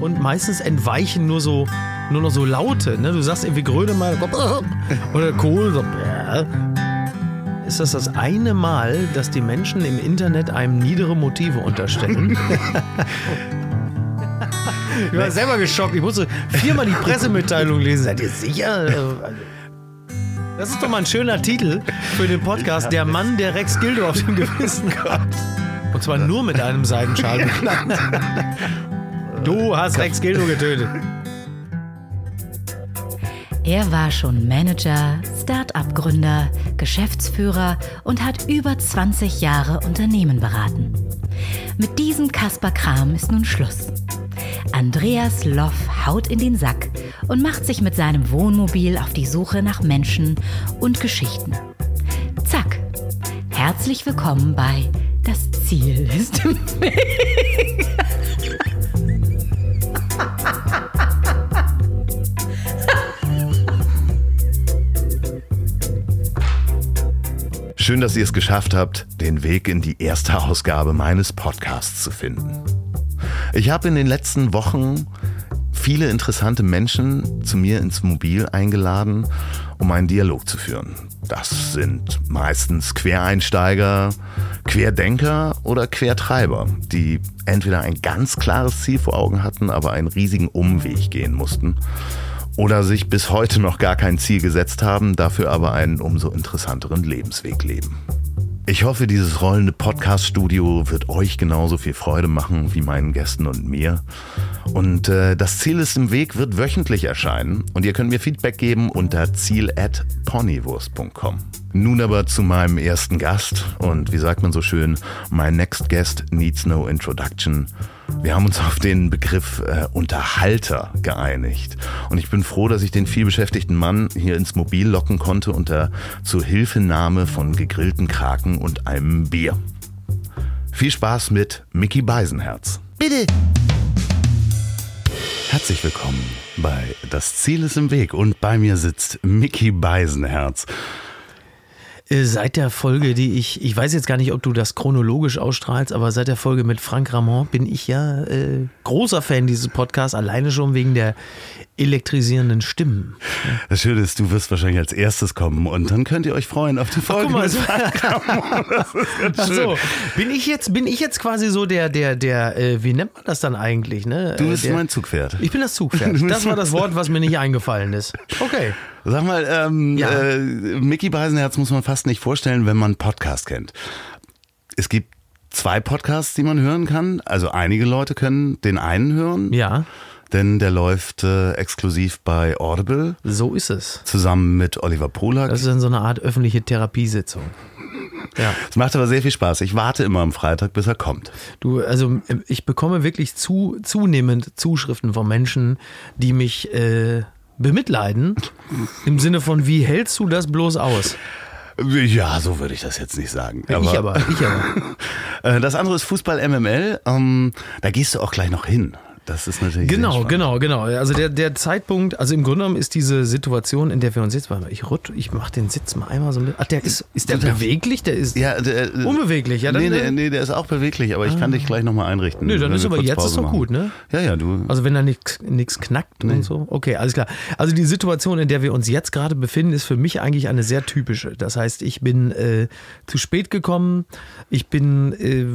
und meistens entweichen nur so nur noch so Laute. Ne? Du sagst irgendwie Grönemeyer oder Kohl. So, ist das das eine Mal, dass die Menschen im Internet einem niedere Motive unterstellen? ich war selber geschockt. Ich musste viermal die Pressemitteilung lesen. Seid ihr sicher? Das ist doch mal ein schöner Titel für den Podcast. Der Mann, der Rex Gildo auf dem Gewissen hat. Und zwar nur mit einem Seidenschal. Du hast Rex Gildo getötet. Er war schon Manager, Start-up-Gründer, Geschäftsführer und hat über 20 Jahre Unternehmen beraten. Mit diesem Kasper Kram ist nun Schluss. Andreas Loff haut in den Sack und macht sich mit seinem Wohnmobil auf die Suche nach Menschen und Geschichten. Zack! Herzlich willkommen bei Das Ziel ist im Weg. Schön, dass ihr es geschafft habt, den Weg in die erste Ausgabe meines Podcasts zu finden. Ich habe in den letzten Wochen viele interessante Menschen zu mir ins Mobil eingeladen, um einen Dialog zu führen. Das sind meistens Quereinsteiger, Querdenker oder Quertreiber, die entweder ein ganz klares Ziel vor Augen hatten, aber einen riesigen Umweg gehen mussten oder sich bis heute noch gar kein Ziel gesetzt haben, dafür aber einen umso interessanteren Lebensweg leben. Ich hoffe, dieses rollende Podcast-Studio wird euch genauso viel Freude machen wie meinen Gästen und mir. Und äh, das Ziel ist im Weg wird wöchentlich erscheinen und ihr könnt mir Feedback geben unter ziel@ponywurst.com. Nun aber zu meinem ersten Gast und wie sagt man so schön, my next guest needs no introduction. Wir haben uns auf den Begriff äh, Unterhalter geeinigt. Und ich bin froh, dass ich den vielbeschäftigten Mann hier ins Mobil locken konnte unter Zuhilfenahme von gegrillten Kraken und einem Bier. Viel Spaß mit Mickey Beisenherz. Bitte! Herzlich willkommen bei Das Ziel ist im Weg und bei mir sitzt Mickey Beisenherz. Äh, seit der Folge, die ich, ich weiß jetzt gar nicht, ob du das chronologisch ausstrahlst, aber seit der Folge mit Frank Ramon bin ich ja äh, großer Fan dieses Podcasts, alleine schon wegen der elektrisierenden Stimmen. Das Schöne ist, du wirst wahrscheinlich als erstes kommen und dann könnt ihr euch freuen auf die Folge. Ach, mal, so. Ach so, bin ich jetzt, bin ich jetzt quasi so der, der, der, äh, wie nennt man das dann eigentlich? Ne? Du bist der, mein Zugpferd. Ich bin das Zugpferd. Das war das Wort, was mir nicht eingefallen ist. Okay. Sag mal, ähm, ja. äh, Mickey Beisenherz muss man fast nicht vorstellen, wenn man Podcast kennt. Es gibt zwei Podcasts, die man hören kann. Also einige Leute können den einen hören. Ja. Denn der läuft äh, exklusiv bei Audible. So ist es. Zusammen mit Oliver Polak. Das ist dann so eine Art öffentliche Therapiesitzung. Ja. Es macht aber sehr viel Spaß. Ich warte immer am Freitag, bis er kommt. Du, also ich bekomme wirklich zu, zunehmend Zuschriften von Menschen, die mich äh, bemitleiden. Im Sinne von, wie hältst du das bloß aus? Ja, so würde ich das jetzt nicht sagen. Aber, ich aber, ich aber. Äh, das andere ist Fußball MML. Ähm, da gehst du auch gleich noch hin. Das ist natürlich. Genau, genau, genau. Also der, der Zeitpunkt, also im Grunde genommen ist diese Situation, in der wir uns jetzt, warte mal, ich rutsch, ich mach den Sitz mal einmal so mit. Ach, der ist, ist der beweglich? Der ist ja, der, äh, unbeweglich, ja? Dann, nee, nee, nee, der ist auch beweglich, aber ich ah. kann dich gleich nochmal einrichten. Nee, dann ist aber jetzt ist doch gut, ne? Ja, ja, du. Also wenn da nichts knackt nee. und so. Okay, alles klar. Also die Situation, in der wir uns jetzt gerade befinden, ist für mich eigentlich eine sehr typische. Das heißt, ich bin äh, zu spät gekommen, ich bin äh,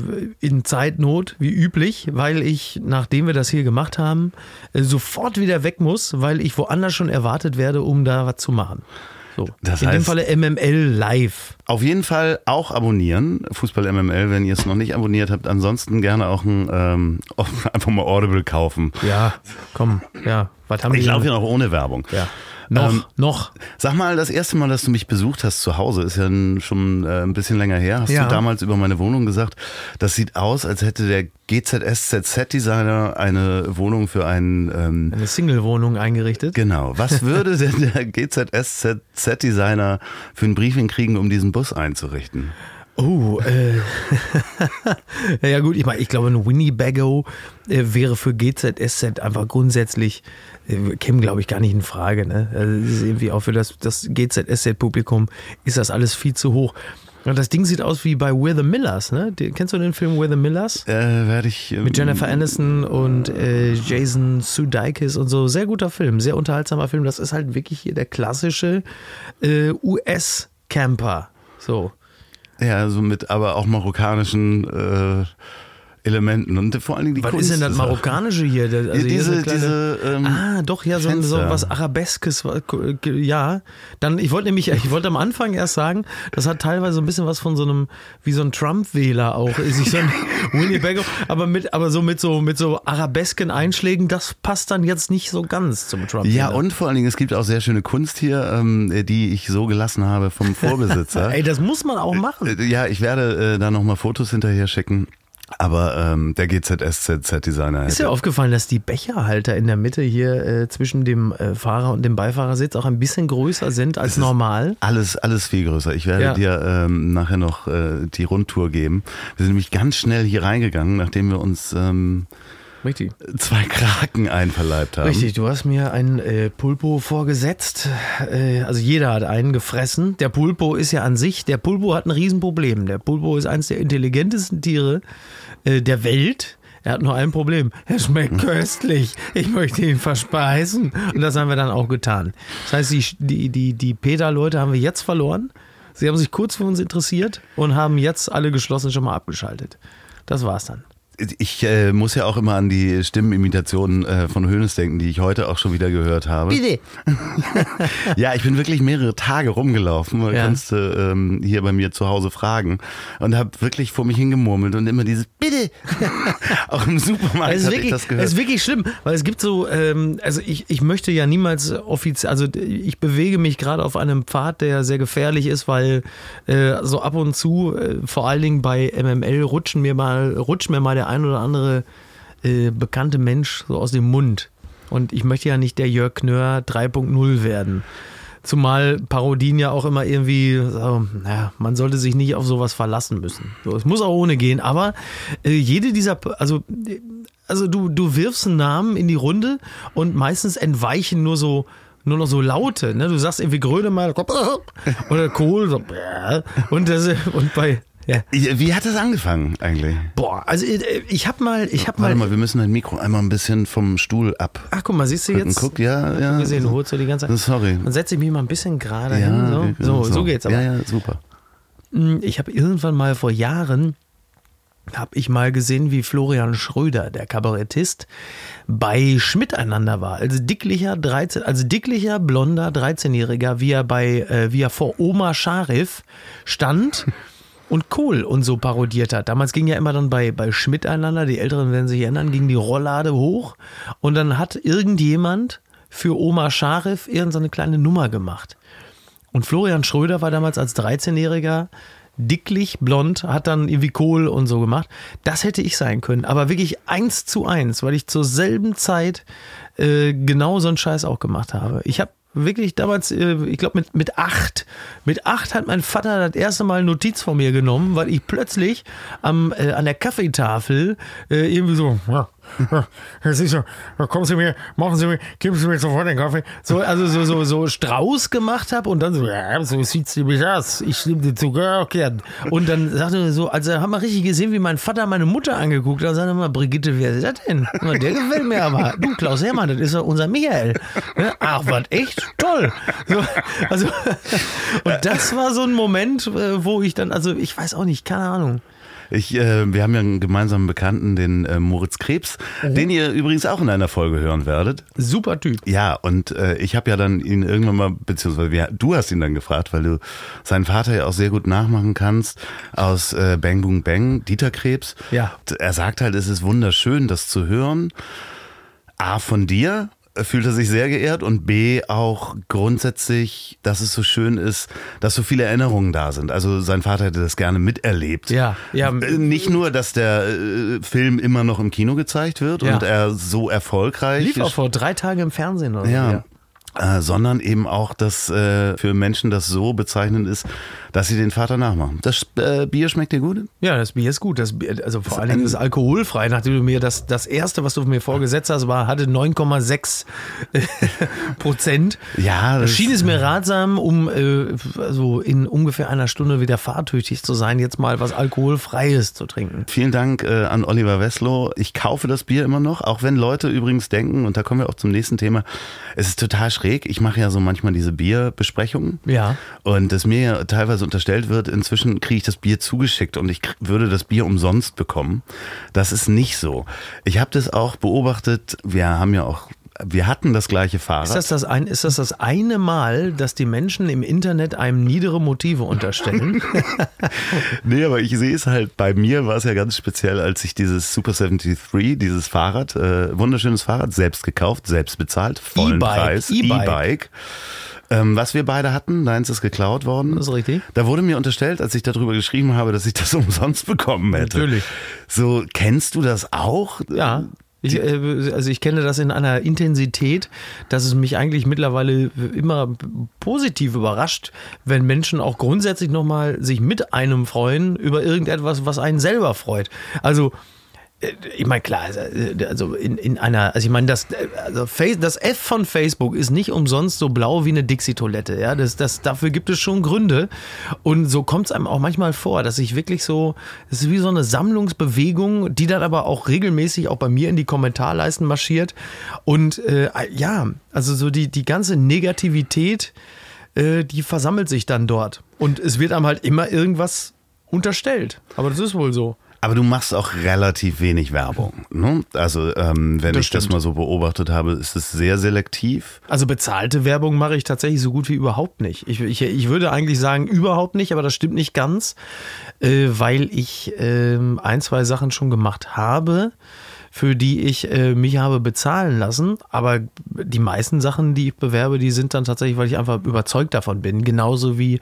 in Zeitnot, wie üblich, weil ich, nachdem wir das hier gemacht haben, äh, sofort wieder weg muss, weil ich woanders schon erwartet werde, um da was zu machen. So. Das in heißt, dem Falle MML live. Auf jeden Fall auch abonnieren, Fußball MML, wenn ihr es noch nicht abonniert habt. Ansonsten gerne auch ein, ähm, einfach mal Audible kaufen. Ja, komm, ja. Was haben ich laufe ja noch ohne Werbung. Ja. Noch, ähm, noch. Sag mal, das erste Mal, dass du mich besucht hast zu Hause, ist ja schon äh, ein bisschen länger her. Hast ja. du damals über meine Wohnung gesagt, das sieht aus, als hätte der GZSZZ-Designer eine Wohnung für einen... Ähm, eine Single-Wohnung eingerichtet? Genau. Was würde denn der GZSZZ-Designer für ein Briefing kriegen, um diesen Bus einzurichten? Oh, äh. ja gut, ich meine, ich glaube, ein Winnebago äh, wäre für GZSZ einfach grundsätzlich, äh, käme glaube ich gar nicht in Frage. Ne? Also, ist irgendwie auch für das, das GZSZ-Publikum ist das alles viel zu hoch. Und das Ding sieht aus wie bei We're the Millers, ne? Kennst du den Film We're the Millers? Äh, werde ich. ähm, Mit Jennifer Aniston und äh, Jason Sudeikis und so. Sehr guter Film, sehr unterhaltsamer Film. Das ist halt wirklich hier der klassische äh, US-Camper. So. Ja, so mit aber auch marokkanischen äh, Elementen und vor allen Dingen die Was Kunst ist denn das Marokkanische hier? Also Ja, hier diese, kleine- diese, ähm, Ah, doch, ja, so, so was Arabeskes, ja. Dann, ich wollte nämlich, ich wollte am Anfang erst sagen, das hat teilweise so ein bisschen was von so einem, wie so ein Trump-Wähler auch, sich so ein Winnebago, aber mit, aber so mit so, mit so arabesken Einschlägen, das passt dann jetzt nicht so ganz zum Trump-Wähler. Ja, und vor allen Dingen, es gibt auch sehr schöne Kunst hier, ähm, die ich so gelassen habe vom Vorbesitzer. Ey, das muss man auch machen. Äh, Ja, ich werde äh, da nochmal Fotos hinterher schicken. Aber ähm, der GZSZ-Designer Ist dir aufgefallen, dass die Becherhalter in der Mitte hier äh, zwischen dem äh, Fahrer und dem Beifahrersitz auch ein bisschen größer sind als normal? alles, alles viel größer. Ich werde Ja. dir ähm, nachher noch äh, die Rundtour geben. Wir sind nämlich ganz schnell hier reingegangen, nachdem wir uns ähm, Richtig. zwei Kraken einverleibt haben. Richtig, du hast mir einen äh, Pulpo vorgesetzt. Äh, also jeder hat einen gefressen. Der Pulpo ist ja an sich, der Pulpo hat ein Riesenproblem. Der Pulpo ist eines der intelligentesten Tiere äh, der Welt. Er hat nur ein Problem. Er schmeckt köstlich. Ich möchte ihn verspeisen. Und das haben wir dann auch getan. Das heißt, die, die, die, die Peter-Leute haben wir jetzt verloren. Sie haben sich kurz für uns interessiert und haben jetzt alle geschlossen schon mal abgeschaltet. Das war's dann. Ich äh, muss ja auch immer an die Stimmenimitationen äh, von Hönes denken, die ich heute auch schon wieder gehört habe. Bitte. Ja, ich bin wirklich mehrere Tage rumgelaufen. Ja. Kannst du ähm, hier bei mir zu Hause fragen. Und habe wirklich vor mich hingemurmelt und immer dieses Bitte. auch im Supermarkt Es ist, habe ich das es gehört. ist wirklich schlimm, weil es gibt so, ähm, also ich, ich möchte ja niemals offiziell, also ich bewege mich gerade auf einem Pfad, der sehr gefährlich ist, weil äh, so ab und zu, äh, vor allen Dingen bei MML, rutschen mir mal, rutscht mir mal der ein oder andere äh, bekannte Mensch so aus dem Mund. Und ich möchte ja nicht der Jörg Knör 3.0 werden. Zumal Parodien ja auch immer irgendwie, so, naja, man sollte sich nicht auf sowas verlassen müssen. So, es muss auch ohne gehen, aber äh, jede dieser, also, also du, du wirfst einen Namen in die Runde und meistens entweichen nur so, nur noch so Laute. Ne? Du sagst irgendwie Grönemeyer oder Kohl, so, und, das, und bei, ja. Wie hat das angefangen eigentlich? Boah, also äh, ich hab mal, ich hab Warte mal, mal, wir müssen dein Mikro einmal ein bisschen vom Stuhl ab. ach guck mal, siehst du jetzt? Guck, ja, ja. gesehen, du holst so die ganze Zeit. Sorry. Dann setze ich mich mal ein bisschen gerade hin. Ja, So, so, so geht's aber. Ja, ja, super. Ich habe irgendwann mal vor Jahren habe ich mal gesehen, wie Florian Schröder, der Kabarettist, bei Schmidt einander war. Also dicklicher 13, also dicklicher blonder 13-Jähriger, wie er bei äh, wie er vor Oma Scharif stand und Kohl und so parodiert hat. Damals ging ja immer dann bei bei Schmidt einander, die Älteren werden sich erinnern, ging die Rolllade hoch und dann hat irgendjemand für Oma Scharif irgendeine kleine Nummer gemacht. Und Florian Schröder war damals als 13-Jähriger dicklich, blond, hat dann irgendwie Kohl und so gemacht. Das hätte ich sein können, aber wirklich eins zu eins, weil ich zur selben Zeit äh, genau so einen Scheiß auch gemacht habe. Ich habe wirklich damals, äh, ich glaube mit, mit acht, mit acht hat mein Vater das erste Mal Notiz von mir genommen, weil ich plötzlich am, äh, an der Kaffeetafel äh, irgendwie so, ja, Herr Sicher, kommen Sie mir, machen Sie mir, geben Sie mir sofort den Kaffee. So, also so, so, so Strauß gemacht habe und dann so, ja, so sieht's nämlich aus. Ich nehme den Zucker auch gern. Und dann sagte er so, also haben wir richtig gesehen, wie mein Vater meine Mutter angeguckt hat. Dann sagte er mal, Brigitte, wer ist das denn? Na, Der gefällt mir aber. Du, Klaus Hermann, das ist ja unser Michael. Ne? Ach, was, echt? Toll. So, also, und das war so ein Moment, äh, wo ich dann, also ich weiß auch nicht, keine Ahnung. Ich, äh, wir haben ja einen gemeinsamen Bekannten, den äh, Moritz Krebs, Mhm. den ihr übrigens auch in einer Folge hören werdet. Super Typ. Ja, und äh, ich habe ja dann ihn irgendwann mal, beziehungsweise wir, du hast ihn dann gefragt, weil du seinen Vater ja auch sehr gut nachmachen kannst aus äh, Bang Boom Bang, Dieter Krebs. Ja. Und Er sagt halt, es ist wunderschön, das zu hören. A, von dir fühlt er sich sehr geehrt und B, auch grundsätzlich, dass es so schön ist, dass so viele Erinnerungen da sind. Also sein Vater hätte das gerne miterlebt. Ja, ja. Äh, Nicht nur, dass der äh, Film immer noch im Kino gezeigt wird Ja. und er so erfolgreich Lief auch vor drei Tagen im Fernsehen oder Ja. so. Äh, sondern eben auch, dass äh, für Menschen das so bezeichnend ist, dass sie den Vater nachmachen. Das äh, Bier schmeckt dir gut? Ja, das Bier ist gut. Das Bier, also vor allen Dingen ist es alkoholfrei. Nachdem du mir das, das erste, was du mir vorgesetzt hast, war, hatte 9,6 Prozent. Ja, das schien es mir ratsam, um äh, also in ungefähr einer Stunde wieder fahrtüchtig zu sein, jetzt mal was alkoholfreies zu trinken. Vielen Dank äh, an Oliver Wesslow. Ich kaufe das Bier immer noch, auch wenn Leute übrigens denken, und da kommen wir auch zum nächsten Thema, es ist total schräg. Ich mache ja so manchmal diese Bierbesprechungen. Ja. Und es mir ja teilweise unterstellt wird, inzwischen kriege ich das Bier zugeschickt und ich würde das Bier umsonst bekommen. Das ist nicht so. Ich habe das auch beobachtet. Wir haben ja auch wir hatten das gleiche Fahrrad. Ist das das, ein, ist das das eine Mal, dass die Menschen im Internet einem niedere Motive unterstellen? nee, aber ich sehe es halt, bei mir war es ja ganz speziell, als ich dieses Super 73, dieses Fahrrad, äh, wunderschönes Fahrrad, selbst gekauft, selbst bezahlt, vollen E-Bike, Preis, E-Bike. E-Bike. Ähm, was wir beide hatten, deins ist geklaut worden. Das ist richtig. Da wurde mir unterstellt, als ich darüber geschrieben habe, dass ich das umsonst bekommen hätte. Natürlich. So, kennst du das auch? Ja. Ich, äh, also ich kenne das in einer Intensität, dass es mich eigentlich mittlerweile immer positiv überrascht, wenn Menschen auch grundsätzlich nochmal sich mit einem freuen über irgendetwas, was einen selber freut. Also ich meine, klar, also, äh, also in, in einer, also ich meine, das, äh, also das F von Facebook ist nicht umsonst so blau wie eine Dixie-Toilette. Ja? Das, das, dafür gibt es schon Gründe. Und so kommt es einem auch manchmal vor, dass ich wirklich so, es ist wie so eine Sammlungsbewegung, die dann aber auch regelmäßig auch bei mir in die Kommentarleisten marschiert. Und äh, ja, also so die, die ganze Negativität, äh, die versammelt sich dann dort. Und es wird einem halt immer irgendwas unterstellt. Aber das ist wohl so. Aber du machst auch relativ wenig Werbung. Ne? Also, ähm, wenn Das ich das stimmt. mal so beobachtet habe, ist es sehr selektiv. Also bezahlte Werbung mache ich tatsächlich so gut wie überhaupt nicht. Ich, ich, ich würde eigentlich sagen überhaupt nicht, aber das stimmt nicht ganz, äh, weil ich ähm, ein, zwei Sachen schon gemacht habe, für die ich äh, mich habe bezahlen lassen. Aber die meisten Sachen, die ich bewerbe, die sind dann tatsächlich, weil ich einfach überzeugt davon bin. Genauso wie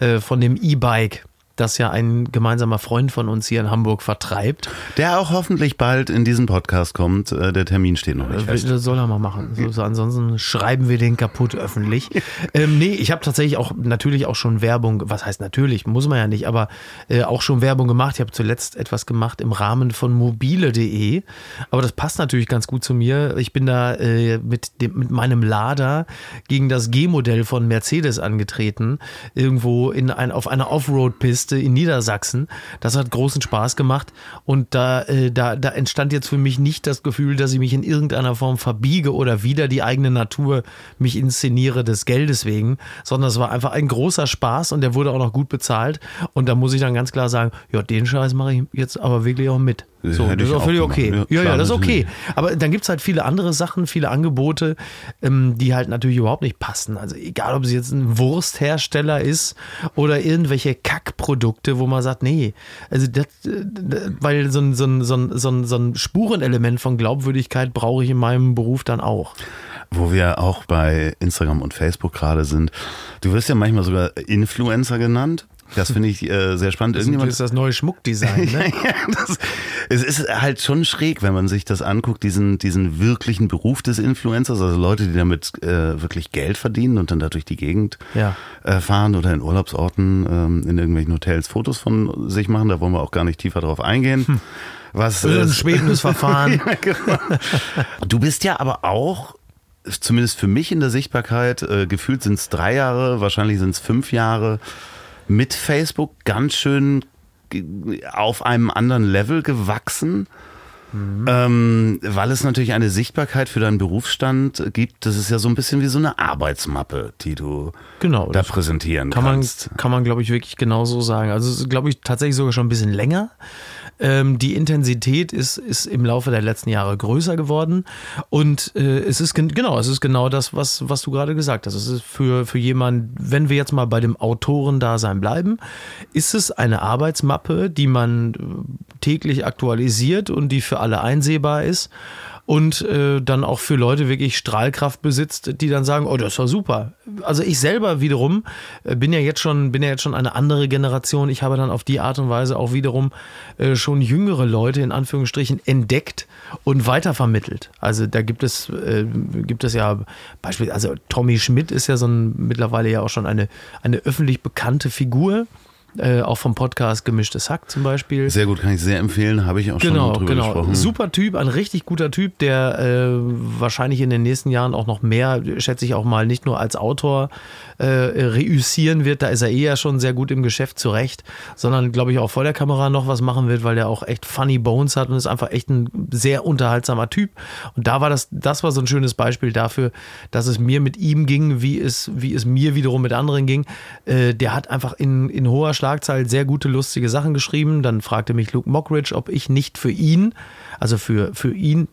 äh, von dem E-Bike. Das ja ein gemeinsamer Freund von uns hier in Hamburg vertreibt. Der auch hoffentlich bald in diesen Podcast kommt. Äh, Der Termin steht noch nicht Das fest. das soll er mal machen. So, so, ansonsten schreiben wir den kaputt öffentlich. ähm, nee, ich habe tatsächlich auch natürlich auch schon Werbung, was heißt natürlich, muss man ja nicht, aber äh, auch schon Werbung gemacht. Ich habe zuletzt etwas gemacht im Rahmen von mobile.de. Aber das passt natürlich ganz gut zu mir. Ich bin da äh, mit, dem, mit meinem Lader gegen das G-Modell von Mercedes angetreten. Irgendwo in ein, auf einer Offroad-Piste in Niedersachsen. Das hat großen Spaß gemacht. Und da, äh, da, da entstand jetzt für mich nicht das Gefühl, dass ich mich in irgendeiner Form verbiege oder wieder die eigene Natur mich inszeniere des Geldes wegen, sondern es war einfach ein großer Spaß und der wurde auch noch gut bezahlt. Und da muss ich dann ganz klar sagen, ja, den Scheiß mache ich jetzt aber wirklich auch mit. Das So, das ist auch völlig okay. Ja, Ja, ja, klar, das ist okay. Aber dann gibt es halt viele andere Sachen, viele Angebote, ähm, die halt natürlich überhaupt nicht passen. Also egal, ob es jetzt ein Wursthersteller ist oder irgendwelche Kackprodukte, wo man sagt, nee, also das, äh, weil so ein, so, ein, so, ein, so, ein, so ein Spurenelement von Glaubwürdigkeit brauche ich in meinem Beruf dann auch. Wo wir auch bei Instagram und Facebook gerade sind. Du wirst ja manchmal sogar Influencer genannt. Das finde ich äh, sehr spannend. Das Irgendjemand ist das neue Schmuckdesign. Ne? ja, das, es ist halt schon schräg, wenn man sich das anguckt, diesen, diesen wirklichen Beruf des Influencers, also Leute, die damit äh, wirklich Geld verdienen und dann da durch die Gegend Ja. äh, fahren oder in Urlaubsorten ähm, in irgendwelchen Hotels Fotos von sich machen. Da wollen wir auch gar nicht tiefer drauf eingehen. Was, Das ist äh, ein schwebendes Verfahren. ja, genau. Du bist ja aber auch, zumindest für mich in der Sichtbarkeit, äh, gefühlt sind es drei Jahre, wahrscheinlich sind es fünf Jahre, mit Facebook ganz schön auf einem anderen Level gewachsen. Ähm, weil es natürlich eine Sichtbarkeit für deinen Berufsstand gibt. Das ist ja so ein bisschen wie so eine Arbeitsmappe, die du Genau, da präsentieren Kann man, kannst. kann man glaube ich, wirklich genauso sagen. Also, glaube ich, tatsächlich sogar schon ein bisschen länger. Ähm, die Intensität ist, ist im Laufe der letzten Jahre größer geworden. Und äh, es ist gen- genau, es ist genau das, was, was du gerade gesagt hast. Es ist für, für jemanden, wenn wir jetzt mal bei dem Autorendasein bleiben, ist es eine Arbeitsmappe, die man äh, täglich aktualisiert und die für alle einsehbar ist. Und äh, dann auch für Leute wirklich Strahlkraft besitzt, die dann sagen, oh, das war super. Also ich selber wiederum äh, bin ja jetzt schon, bin ja jetzt schon eine andere Generation. Ich habe dann auf die Art und Weise auch wiederum äh, schon jüngere Leute in Anführungsstrichen entdeckt und weitervermittelt. Also da gibt es, äh, gibt es ja beispielsweise, also Tommy Schmidt ist ja so ein mittlerweile ja auch schon eine, eine öffentlich bekannte Figur. Äh, auch vom Podcast Gemischtes Hack zum Beispiel. Sehr gut, kann ich sehr empfehlen, habe ich auch genau, schon drüber genau. gesprochen. Super Typ, ein richtig guter Typ, der äh, wahrscheinlich in den nächsten Jahren auch noch mehr, schätze ich auch mal, nicht nur als Autor äh, reüssieren wird, da ist er eher schon sehr gut im Geschäft zurecht, sondern glaube ich auch vor der Kamera noch was machen wird, weil der auch echt funny Bones hat und ist einfach echt ein sehr unterhaltsamer Typ. Und da war das, das war so ein schönes Beispiel dafür, dass es mir mit ihm ging, wie es, wie es mir wiederum mit anderen ging. Äh, der hat einfach in, in hoher Schlagzahl sehr gute, lustige Sachen geschrieben. Dann fragte mich Luke Mockridge, ob ich nicht für ihn, also für, für ihn,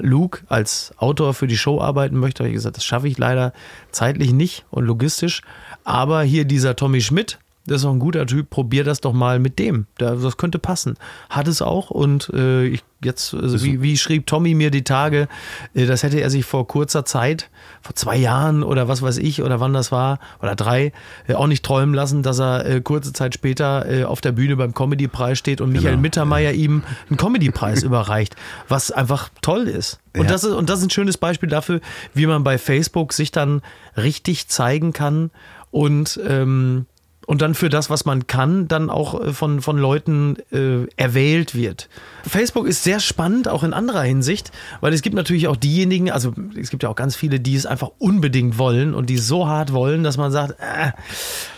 Luke als Autor für die Show arbeiten möchte. Da habe ich gesagt, das schaffe ich leider zeitlich nicht und logistisch. Aber hier dieser Tommy Schmidt, das ist auch ein guter Typ, probier das doch mal mit dem. Das könnte passen. Hat es auch und äh, ich jetzt, also wie, wie schrieb Tommy mir die Tage, äh, das hätte er sich vor kurzer Zeit, vor zwei Jahren oder was weiß ich, oder wann das war, oder drei, äh, auch nicht träumen lassen, dass er äh, kurze Zeit später äh, auf der Bühne beim Comedy-Preis steht und Michael Genau. Mittermeier ihm einen Comedy-Preis überreicht, was einfach toll ist. Und, Ja. das ist. und das ist ein schönes Beispiel dafür, wie man bei Facebook sich dann richtig zeigen kann und ähm, und dann für das, was man kann, dann auch äh, von, von Leuten äh, erwählt wird. Facebook ist sehr spannend, auch in anderer Hinsicht, weil es gibt natürlich auch diejenigen, also es gibt ja auch ganz viele, die es einfach unbedingt wollen und die es so hart wollen, dass man sagt, äh,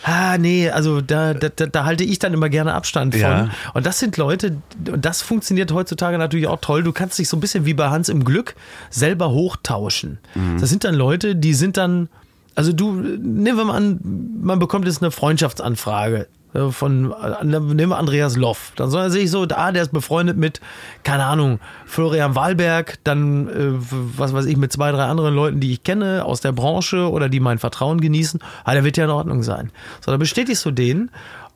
ah, nee, also da, da, da, halte ich dann immer gerne Abstand von. Ja. Und das sind Leute, und das funktioniert heutzutage natürlich auch toll. Du kannst dich so ein bisschen wie bei Hans im Glück selber hochtauschen. Das sind dann Leute, die sind dann, also du, nehmen wir mal an, man bekommt jetzt eine Freundschaftsanfrage äh, von, äh, nehmen wir Andreas Loff. Dann soll er sich so, ah, der ist befreundet mit, keine Ahnung, Florian Wahlberg, dann, äh, was weiß ich, mit zwei, drei anderen Leuten, die ich kenne aus der Branche oder die mein Vertrauen genießen. Ah, der wird ja in Ordnung sein. So, dann bestätigst du den.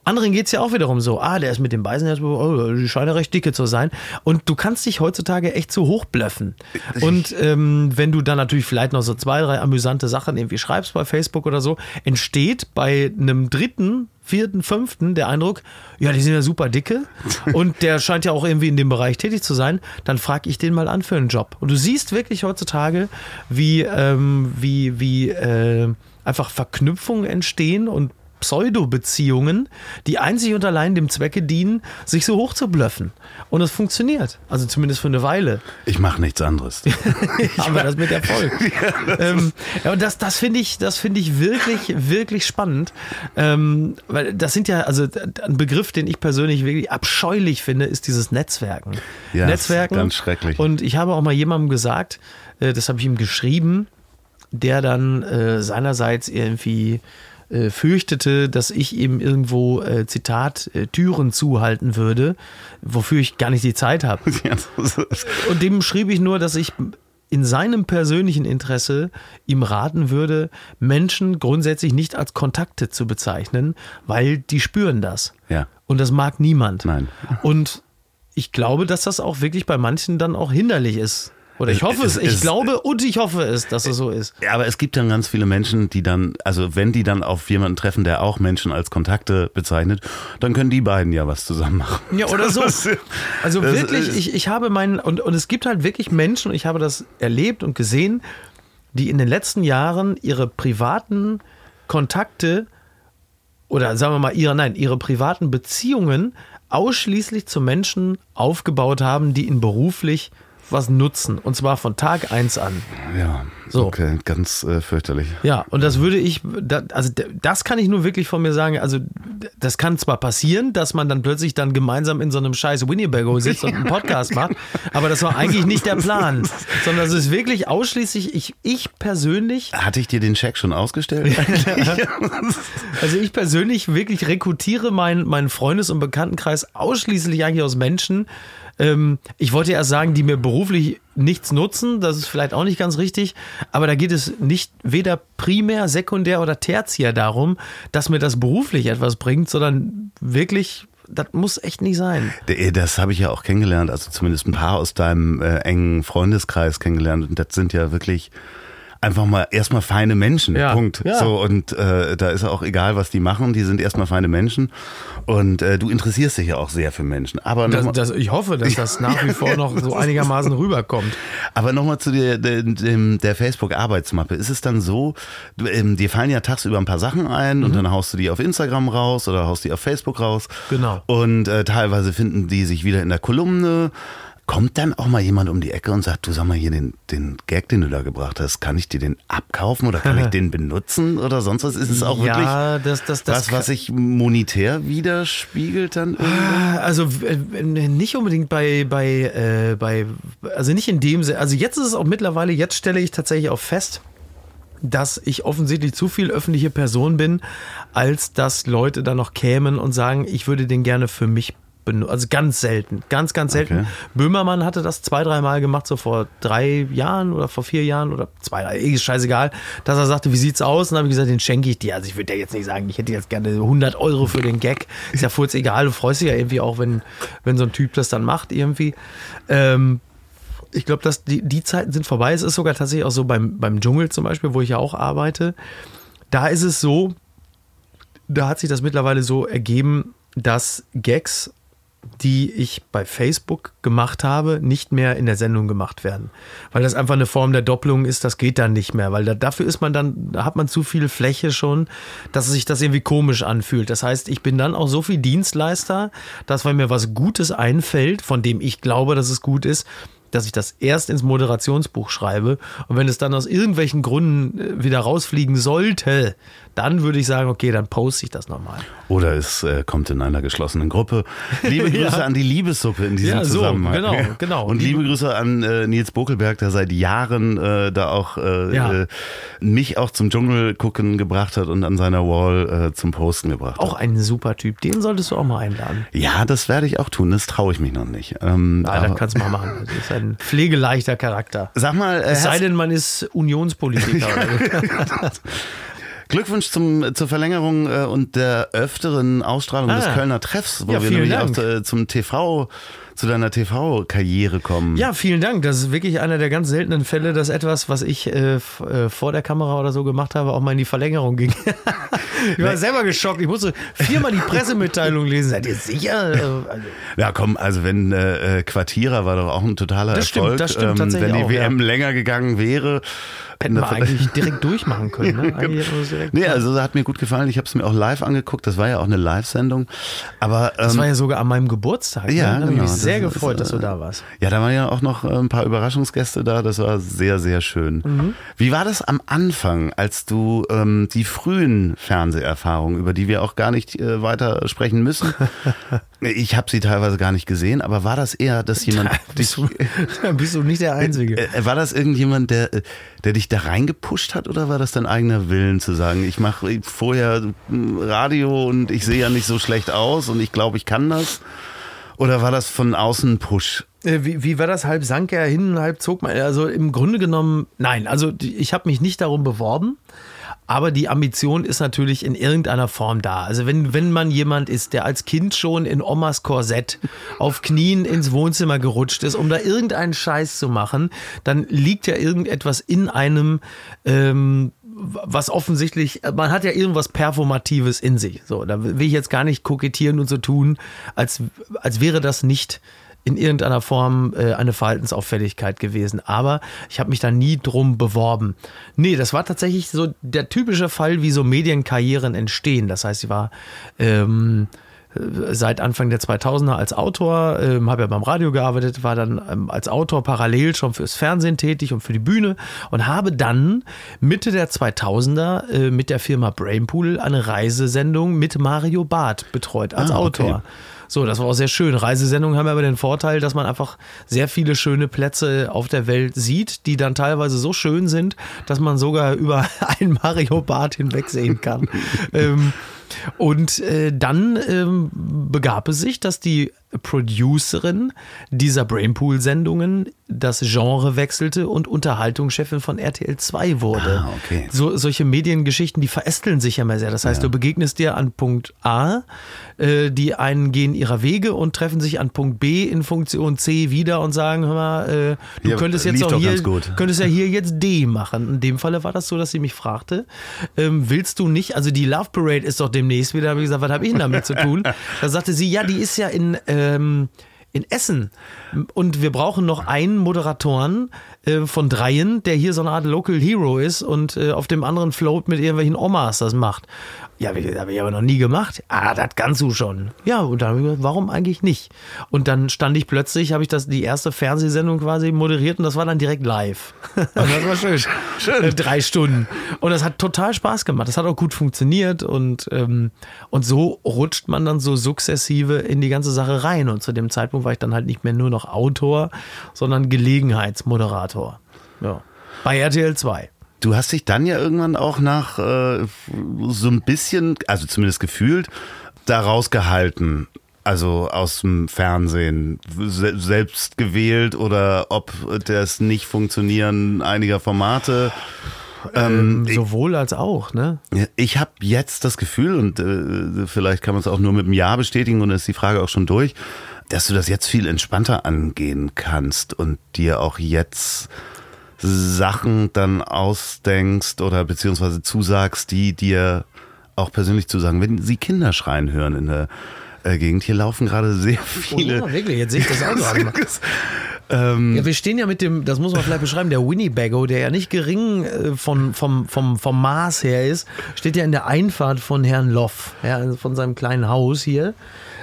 Anderen geht es ja auch wiederum so, ah, der ist mit dem Beisenherz, oh, die scheinen recht dicke zu sein. Und du kannst dich heutzutage echt so hochblöffen. Und ähm, wenn du dann natürlich vielleicht noch so zwei, drei amüsante Sachen irgendwie schreibst bei Facebook oder so, entsteht bei einem dritten, vierten, fünften der Eindruck, ja, die sind ja super dicke und der scheint ja auch irgendwie in dem Bereich tätig zu sein, dann frage ich den mal an für einen Job. Und du siehst wirklich heutzutage, wie, ähm, wie, wie äh, einfach Verknüpfungen entstehen und Pseudo-Beziehungen, die einzig und allein dem Zwecke dienen, sich so hoch zu blöffen. Und es funktioniert. Also zumindest für eine Weile. Ich mache nichts anderes. Aber das mit Erfolg. ähm, ja, und das, das finde ich, das finde ich wirklich, wirklich spannend. Ähm, weil das sind ja, also ein Begriff, den ich persönlich wirklich abscheulich finde, ist dieses Netzwerken. Ja, Netzwerken. ganz schrecklich. Und ich habe auch mal jemandem gesagt, äh, das habe ich ihm geschrieben, der dann äh, seinerseits irgendwie äh, fürchtete, dass ich ihm irgendwo, äh, Zitat, äh, Türen zuhalten würde, wofür ich gar nicht die Zeit habe. Ja, Und dem schrieb ich nur, dass ich in seinem persönlichen Interesse ihm raten würde, Menschen grundsätzlich nicht als Kontakte zu bezeichnen, weil die spüren das. Ja. Und das mag niemand. Nein. Und ich glaube, dass das auch wirklich bei manchen dann auch hinderlich ist. Oder ich hoffe es, es- ich es- glaube und ich hoffe es, dass es so ist. Ja, aber es gibt dann ganz viele Menschen, die dann, also wenn die dann auf jemanden treffen, der auch Menschen als Kontakte bezeichnet, dann können die beiden ja was zusammen machen. Ja, oder so. Also wirklich, ich, ich habe meinen, und, und es gibt halt wirklich Menschen, und ich habe das erlebt und gesehen, die in den letzten Jahren ihre privaten Kontakte oder sagen wir mal ihre, nein, ihre privaten Beziehungen ausschließlich zu Menschen aufgebaut haben, die ihnen beruflich was nutzen. Und zwar von Tag eins an. Ja, So. okay, ganz äh, fürchterlich. Ja, und das würde ich, da- also das kann ich nur wirklich von mir sagen. Also, das kann zwar passieren, dass man dann plötzlich dann gemeinsam in so einem scheiß Winnebago sitzt und einen Podcast macht, aber das war eigentlich nicht der Plan, sondern es ist wirklich ausschließlich, ich, ich persönlich, Hatte ich dir den Scheck schon ausgestellt? also ich persönlich wirklich rekrutiere meinen, meinen Freundes- und Bekanntenkreis ausschließlich eigentlich aus Menschen, ähm, ich wollte erst sagen, die mir beruflich nichts nutzen, das ist vielleicht auch nicht ganz richtig, aber da geht es nicht weder primär, sekundär oder tertiär darum, dass mir das beruflich etwas bringt, sondern wirklich das muss echt nicht sein. Das habe ich ja auch kennengelernt, also zumindest ein paar aus deinem äh, engen Freundeskreis kennengelernt. Und das sind ja wirklich einfach mal erstmal feine Menschen. Ja, Punkt. ja. So und äh, da ist auch egal, was die machen. Die sind erstmal feine Menschen und äh, du interessierst dich ja auch sehr für Menschen. Aber Das, nochmal das, ich hoffe, dass das nach wie vor noch so einigermaßen rüberkommt. aber noch mal zu der, der, der Facebook-Arbeitsmappe. Ist es dann so, ähm, dir fallen ja tagsüber ein paar Sachen ein und dann haust du die auf Instagram raus oder haust die auf Facebook raus. Genau. Und äh, teilweise finden die sich wieder in der Kolumne. Kommt dann auch mal jemand um die Ecke und sagt, du sag mal hier den, den Gag, den du da gebracht hast, kann ich dir den abkaufen oder kann ich den benutzen oder sonst was? Ist es auch wirklich ja, das, das, das was, was sich monetär widerspiegelt dann? irgendwie? Also äh, nicht unbedingt bei, bei, äh, bei, also nicht in dem Sinne, also jetzt ist es auch mittlerweile, jetzt stelle ich tatsächlich auch fest, dass ich offensichtlich zu viel öffentliche Person bin, als dass Leute dann noch kämen und sagen, ich würde den gerne für mich benutzen. Also ganz selten, ganz, ganz selten. Okay. Böhmermann hatte das zwei, dreimal gemacht, so vor drei Jahren oder vor vier Jahren oder zwei, drei, ist scheißegal, dass er sagte, wie sieht's aus? Und dann habe ich gesagt, den schenke ich dir. Also ich würde dir jetzt nicht sagen, ich hätte jetzt gerne 100 Euro für den Gag. Ist ja voll egal, du freust dich ja irgendwie auch, wenn, wenn so ein Typ das dann macht irgendwie. Ähm, ich glaube, dass die, die Zeiten sind vorbei. Es ist sogar tatsächlich auch so beim, beim Dschungel zum Beispiel, wo ich ja auch arbeite. Da ist es so, da hat sich das mittlerweile so ergeben, dass Gags, die ich bei Facebook gemacht habe, nicht mehr in der Sendung gemacht werden. Weil das einfach eine Form der Doppelung ist, das geht dann nicht mehr. Weil da, dafür ist man dann, da hat man zu viel Fläche schon, dass sich das irgendwie komisch anfühlt. Das heißt, ich bin dann auch so viel Dienstleister, dass wenn mir was Gutes einfällt, von dem ich glaube, dass es gut ist, dass ich das erst ins Moderationsbuch schreibe und wenn es dann aus irgendwelchen Gründen äh, wieder rausfliegen sollte, dann würde ich sagen, okay, dann poste ich das nochmal. Oder es äh, kommt in einer geschlossenen Gruppe. Liebe Grüße Ja. an die Liebessuppe in diesem Ja, so, Zusammenhang. genau, genau. Und liebe Grüße an äh, Nils Bokelberg, der seit Jahren äh, da auch äh, Ja. äh, mich auch zum Dschungel gucken gebracht hat und an seiner Wall zum Posten gebracht Auch hat. ein super Typ, den solltest du auch mal einladen. Ja, das werde ich auch tun. Das traue ich mich noch nicht. Ähm, Ja, aber- das kannst du mal machen. Das ist ein pflegeleichter Charakter. Sag mal, äh, Es sei denn, man ist Unionspolitiker. so. Glückwunsch zum, zur Verlängerung äh, und der öfteren Ausstrahlung des Ah. Kölner Treffs, wo Ja, wir nämlich Dank. auch äh, zum TV, zu deiner TV-Karriere kommen. Ja, vielen Dank. Das ist wirklich einer der ganz seltenen Fälle, dass etwas, was ich äh, äh, vor der Kamera oder so gemacht habe, auch mal in die Verlängerung ging. ich war selber geschockt. Ich musste viermal die Pressemitteilung lesen. Seid ihr sicher? Äh, also, Ja, komm, also wenn äh, äh, Quartierer war doch auch ein totaler Das stimmt, Erfolg. das stimmt tatsächlich wenn die auch, WM ja. länger gegangen wäre. Hätten wir eigentlich direkt durchmachen können. Ne? Es direkt Nee, also das hat mir gut gefallen. Ich habe es mir auch live angeguckt. Das war ja auch eine Live-Sendung. Aber ähm, das war ja sogar an meinem Geburtstag. Ja, ne? Da habe ich genau. mich sehr Das gefreut, dass du äh, da warst. ja, da waren ja auch noch äh, ein paar Überraschungsgäste da. Das war sehr, sehr schön. Mhm. Wie war das am Anfang, als du ähm, die frühen Fernseherfahrungen, über die wir auch gar nicht äh, weiter sprechen müssen? ich habe sie teilweise gar nicht gesehen, aber war das eher, dass jemand Bist du, bist du nicht der Einzige. Äh, War das irgendjemand, der, äh, der dich da reingepusht hat oder war das dein eigener Willen zu sagen, ich mache vorher Radio und ich sehe ja nicht so schlecht aus und ich glaube, ich kann das? Oder war das von außen ein Push? Äh, Wie, wie war das? Halb sank er hin, halb zog man. Also im Grunde genommen, nein, also ich habe mich nicht darum beworben. Aber die Ambition ist natürlich in irgendeiner Form da. Also wenn, wenn man jemand ist, der als Kind schon in Omas Korsett auf Knien ins Wohnzimmer gerutscht ist, um da irgendeinen Scheiß zu machen, dann liegt ja irgendetwas in einem, ähm, was offensichtlich, man hat ja irgendwas Performatives in sich. So, da will ich jetzt gar nicht kokettieren und so tun, als, als wäre das nicht in irgendeiner Form äh, eine Verhaltensauffälligkeit gewesen. Aber ich habe mich da nie drum beworben. Nee, das war tatsächlich so der typische Fall, wie so Medienkarrieren entstehen. Das heißt, ich war ähm, äh, seit Anfang der 2000er als Autor, ähm, habe ja beim Radio gearbeitet, war dann ähm, als Autor parallel schon fürs Fernsehen tätig und für die Bühne und habe dann Mitte der 2000er äh, mit der Firma Brainpool eine Reisesendung mit Mario Barth betreut als Ah, okay. So, das war auch sehr schön. Reisesendungen haben aber den Vorteil, dass man einfach sehr viele schöne Plätze auf der Welt sieht, die dann teilweise so schön sind, dass man sogar über ein Mario Bad hinwegsehen kann. ähm, und äh, dann ähm, begab es sich, dass die Producerin dieser Brainpool-Sendungen das Genre wechselte und Unterhaltungschefin von RTL 2 wurde. Ah, okay. So, solche Mediengeschichten, die verästeln sich ja mal sehr. Das heißt, du begegnest dir an Punkt A, äh, die einen gehen ihrer Wege und treffen sich an Punkt B in Funktion C wieder und sagen, hör mal, äh, du Ja, könntest jetzt auch hier, könntest ja hier jetzt D machen. In dem Falle war das so, dass sie mich fragte, ähm, willst du nicht, also die Love Parade ist doch demnächst wieder, habe ich gesagt, was habe ich denn damit zu tun? Da sagte sie, ja, die ist ja in, ähm, in Essen und wir brauchen noch einen Moderatoren äh, von dreien, der hier so eine Art Local Hero ist und äh, auf dem anderen Float mit irgendwelchen Omas das macht. Ja, das habe ich aber noch nie gemacht. Ah, das kannst du schon. Ja, und dann habe ich gesagt, warum eigentlich nicht? Und dann stand ich plötzlich, habe ich das die erste Fernsehsendung quasi moderiert und das war dann direkt live. das war schön. schön. Äh, drei Stunden. Und das hat total Spaß gemacht. Das hat auch gut funktioniert und, ähm, und so rutscht man dann so sukzessive in die ganze Sache rein. Und zu dem Zeitpunkt war ich dann halt nicht mehr nur noch Autor, sondern Gelegenheitsmoderator. Ja. Bei RTL 2. Du hast dich dann ja irgendwann auch nach äh, so ein bisschen, also zumindest gefühlt, da rausgehalten. Also aus dem Fernsehen se selbst gewählt oder ob das Nicht-Funktionieren einiger Formate. Ähm, sowohl als auch, ne? Ich habe jetzt das Gefühl, und äh, vielleicht kann man es auch nur mit einem Ja bestätigen und dann ist die Frage auch schon durch, dass du das jetzt viel entspannter angehen kannst und dir auch jetzt Sachen dann ausdenkst oder beziehungsweise zusagst, die dir auch persönlich zusagen. Wenn sie Kinder schreien hören in der äh, Gegend, hier laufen gerade sehr viele. Oh ja, wirklich, jetzt sehe ich das auch gerade mal. ähm, Ja, wir stehen ja mit dem, das muss man vielleicht beschreiben, der Winnebago, der ja nicht gering äh, von, vom, vom, vom Maß her ist, steht ja in der Einfahrt von Herrn Loff, ja, also von seinem kleinen Haus hier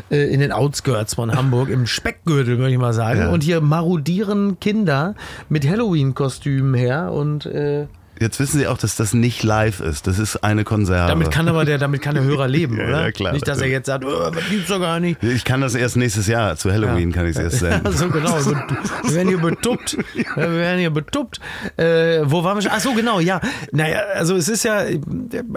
äh, in den Outskirts von Hamburg, im Speckgürtel, würde ich mal sagen. Ja. Und hier marodieren Kinder mit Halloween-Kostümen her und äh, Jetzt wissen Sie auch, dass das nicht live ist. Das ist eine Konserve. damit kann aber der, damit kann der Hörer leben, Ja, oder? ja, klar. Nicht, dass er jetzt sagt, oh, das gibt's doch gar nicht. ich kann das erst nächstes Jahr. Zu Halloween kann ich es erst senden. Ja, so genau. Wir werden hier betuppt. Wir werden hier betuppt. Äh, wo waren wir schon? Ach so, genau, ja. Naja, also es ist ja,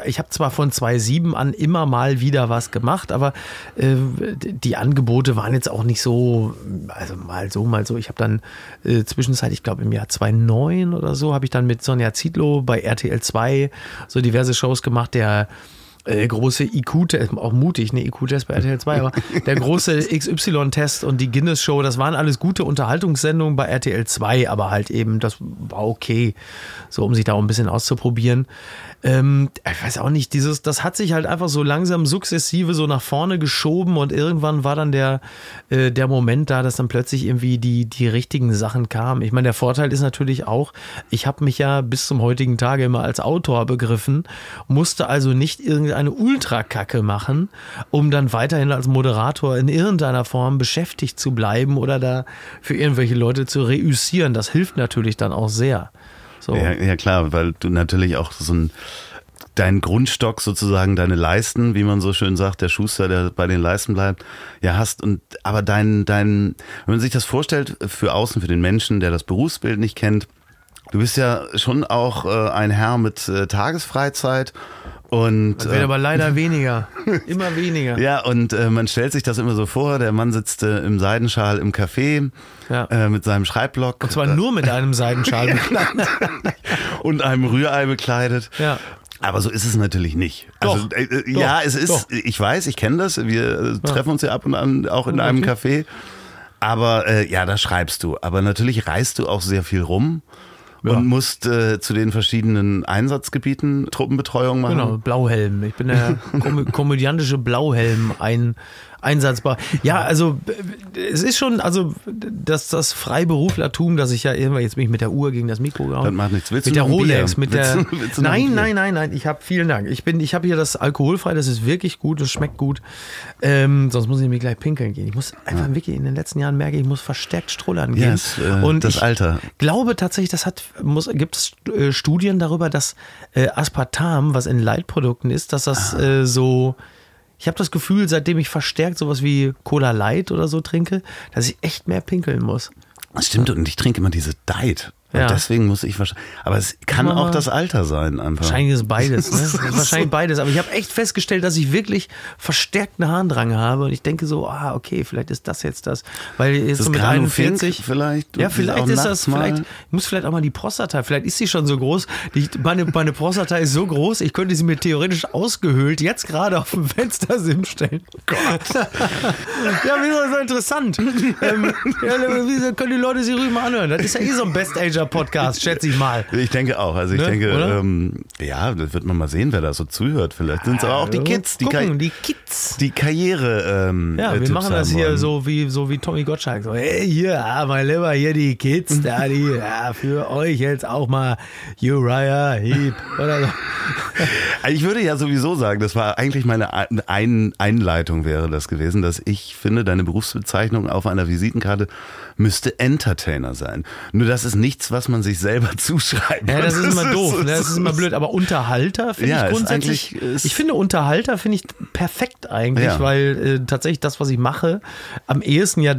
ich habe zwar von 2007 an immer mal wieder was gemacht, aber äh, die Angebote waren jetzt auch nicht so, also mal so, mal so. Ich habe dann äh, zwischenzeitlich, ich glaube im Jahr 2009 oder so, habe ich dann mit Sonja Zietlow bei RTL 2 so diverse Shows gemacht, der äh, große IQ-Test, auch mutig, ne, IQ-Test bei RTL 2, aber der große XY-Test und die Guinness-Show, das waren alles gute Unterhaltungssendungen bei RTL 2, aber halt eben, das war okay, so um sich da auch ein bisschen auszuprobieren. Ähm, ich weiß auch nicht, dieses, das hat sich halt einfach so langsam sukzessive so nach vorne geschoben und irgendwann war dann der, äh, der Moment da, dass dann plötzlich irgendwie die, die richtigen Sachen kamen. Ich meine, der Vorteil ist natürlich auch, ich habe mich ja bis zum heutigen Tage immer als Autor begriffen, musste also nicht irgendeine Ultrakacke machen, um dann weiterhin als Moderator in irgendeiner Form beschäftigt zu bleiben oder da für irgendwelche Leute zu reüssieren. Das hilft natürlich dann auch sehr. So. Ja, ja klar, weil du natürlich auch so ein dein Grundstock sozusagen, deine Leisten, wie man so schön sagt, der Schuster, der bei den Leisten bleibt, ja hast und aber dein dein wenn man sich das vorstellt für außen für den Menschen, der das Berufsbild nicht kennt, du bist ja schon auch äh, ein Herr mit äh, Tagesfreizeit und Das wird aber leider weniger. Immer weniger. ja, und äh, man stellt sich das immer so vor, der Mann sitzt äh, im Seidenschal im Café Ja. äh, mit seinem Schreibblock Und zwar nur mit einem Seidenschal bekleidet. und einem Rührei bekleidet. Ja. Aber so ist es natürlich nicht. Doch, also, äh, äh, doch, ja, es ist, doch. ich weiß, ich kenne das. Wir äh, treffen uns ja ab und an auch in einem Café. Aber äh, ja, da schreibst du. Aber natürlich reist du auch sehr viel rum und musst äh, zu den verschiedenen Einsatzgebieten Truppenbetreuung machen. Genau, Blauhelm. Ich bin der kom komödiantische Blauhelm ein, einsatzbar. Ja, also es ist schon, also das, das Freiberuflertum, dass ich ja irgendwann, jetzt bin ich mit der Uhr gegen das Mikro gehauen. Das macht nichts. Willst mit der? Rolex, mit Willst der. du- willst du nein, nein, nein, nein. Ich habe vielen Dank. Ich bin, ich habe hier das alkoholfrei. Das ist wirklich gut. Das schmeckt gut. Ähm, sonst muss ich mir gleich pinkeln gehen. Ich muss einfach wirklich in den letzten Jahren merke ich, muss verstärkt strullern gehen. Ja, es, äh, Und das ich Alter. glaube tatsächlich, das hat, muss, gibt es äh, Studien darüber, dass äh, Aspartam, was in Leitprodukten ist, dass das Ah. äh, so. Ich habe das Gefühl, seitdem ich verstärkt sowas wie Cola Light oder so trinke, dass ich echt mehr pinkeln muss. Das stimmt, und ich trinke immer diese Diet. Und Ja. deswegen muss ich wahrscheinlich. Aber es kann auch das Alter sein, einfach. Wahrscheinlich ist es beides. Ne? Das ist wahrscheinlich beides. Aber ich habe echt festgestellt, dass ich wirklich verstärkten Harndrang habe. Und ich denke so, ah, okay, vielleicht ist das jetzt das. Weil jetzt Ist so das mit Granufink 41. vielleicht? Ja, vielleicht ist das, vielleicht, ich muss vielleicht auch mal die Prostata, vielleicht ist sie schon so groß. Die, meine, meine Prostata ist so groß, ich könnte sie mir theoretisch ausgehöhlt jetzt gerade auf dem Fenstersim stellen. Gott. ja, das so interessant? ähm, ja, wieso können die Leute sie ruhig mal anhören? Das ist ja eh so ein Best-Ager-Podcast, schätze ich mal. Ich denke auch. Also ich Ne, denke, ähm, ja, das wird man mal sehen, wer da so zuhört. Vielleicht sind es aber auch die Kids, die, Gucken, Ka die Kids. die Karriere. Ähm, Ja, wir Tipps machen das hier wollen. so wie, so wie Tommy Gottschalk. So, hey, hier, ah, mein Lieber, hier die Kids, da die, ja, für euch jetzt auch mal Uriah Heep oder so. Ich würde ja sowieso sagen, das war eigentlich meine Ein Einleitung wäre das gewesen, dass ich finde, deine Berufsbezeichnung auf einer Visitenkarte müsste Entertainer sein. Nur das ist nichts, was man sich selber zuschreibt. Ja, das ist immer doof, ne? das ist immer blöd. Aber Unterhalter finde Ja, ich grundsätzlich. ich finde Unterhalter finde ich perfekt eigentlich, Ja. weil äh, tatsächlich das, was ich mache, am ehesten ja